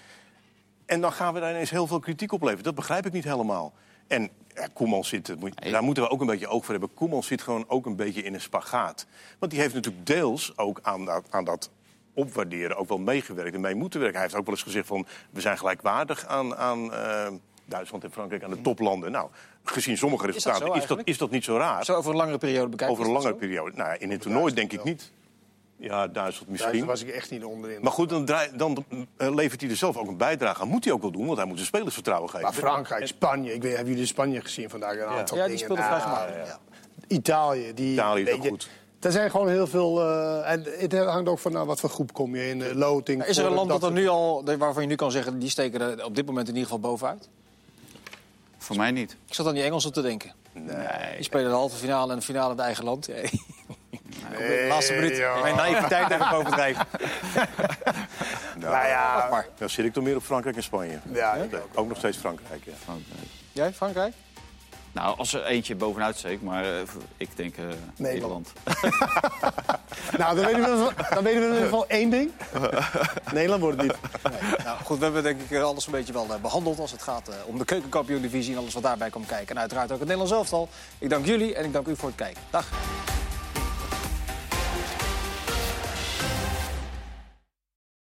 En dan gaan we daar ineens heel veel kritiek op leveren. Dat begrijp ik niet helemaal. En ja, Koeman zit, daar moeten we ook een beetje oog voor hebben. Koeman zit gewoon ook een beetje in een spagaat. Want die heeft natuurlijk deels ook aan dat, aan dat opwaarderen ook wel meegewerkt en mee moeten werken. Hij heeft ook wel eens gezegd van we zijn gelijkwaardig aan, aan eh, Duitsland en Frankrijk, aan de toplanden. Nou, gezien sommige dat resultaten zo is, dat, is dat niet zo raar. Zo over een langere periode bekijken. Over een langere periode. Nou, ja, in het toernooi denk ik niet. Ja, Duitsland Daar misschien. was ik echt niet onderin. Maar goed, dan, draai- dan eh, levert hij er zelf ook een bijdrage aan. Moet hij ook wel doen, want hij moet zijn spelers vertrouwen geven. Maar Frankrijk, Spanje. Ik weet, hebben jullie Spanje gezien vandaag? Een aantal Ja, die dingen. speelde vrij Nou, gemakkelijk. ja. Italië. Die, Italië is ook je, goed. Er zijn gewoon heel veel... eh, en het hangt ook van nou, wat voor groep kom je in. eh, loting. Is er een land dat er nu al, waarvan je nu kan zeggen, die steken er op dit moment in ieder geval bovenuit? Voor mij niet. Ik zat aan die Engelsen te denken. Nee. Die spelen de halve finale en de finale in het eigen land. Ja. Nee, Laatste minuut. Mijn naïviteit heb ik overdreven. Nou ja, Wacht maar. Dan zit ik toch meer op Frankrijk en Spanje. Ja, ik ook. nog steeds Frankrijk, ja. Jij, Frankrijk? Nou, als er eentje bovenuit steekt, maar eh, ik denk eh, Nederland. nou, dan weten, we, dan weten we in ieder geval één ding. Nederland wordt het niet. Nee. Nou, goed, we hebben denk ik alles een beetje wel eh, behandeld als het gaat eh, om de keukenkampioen-divisie en alles wat daarbij komt kijken. En uiteraard ook het Nederlands elftal. Ik dank jullie en ik dank u voor het kijken. Dag.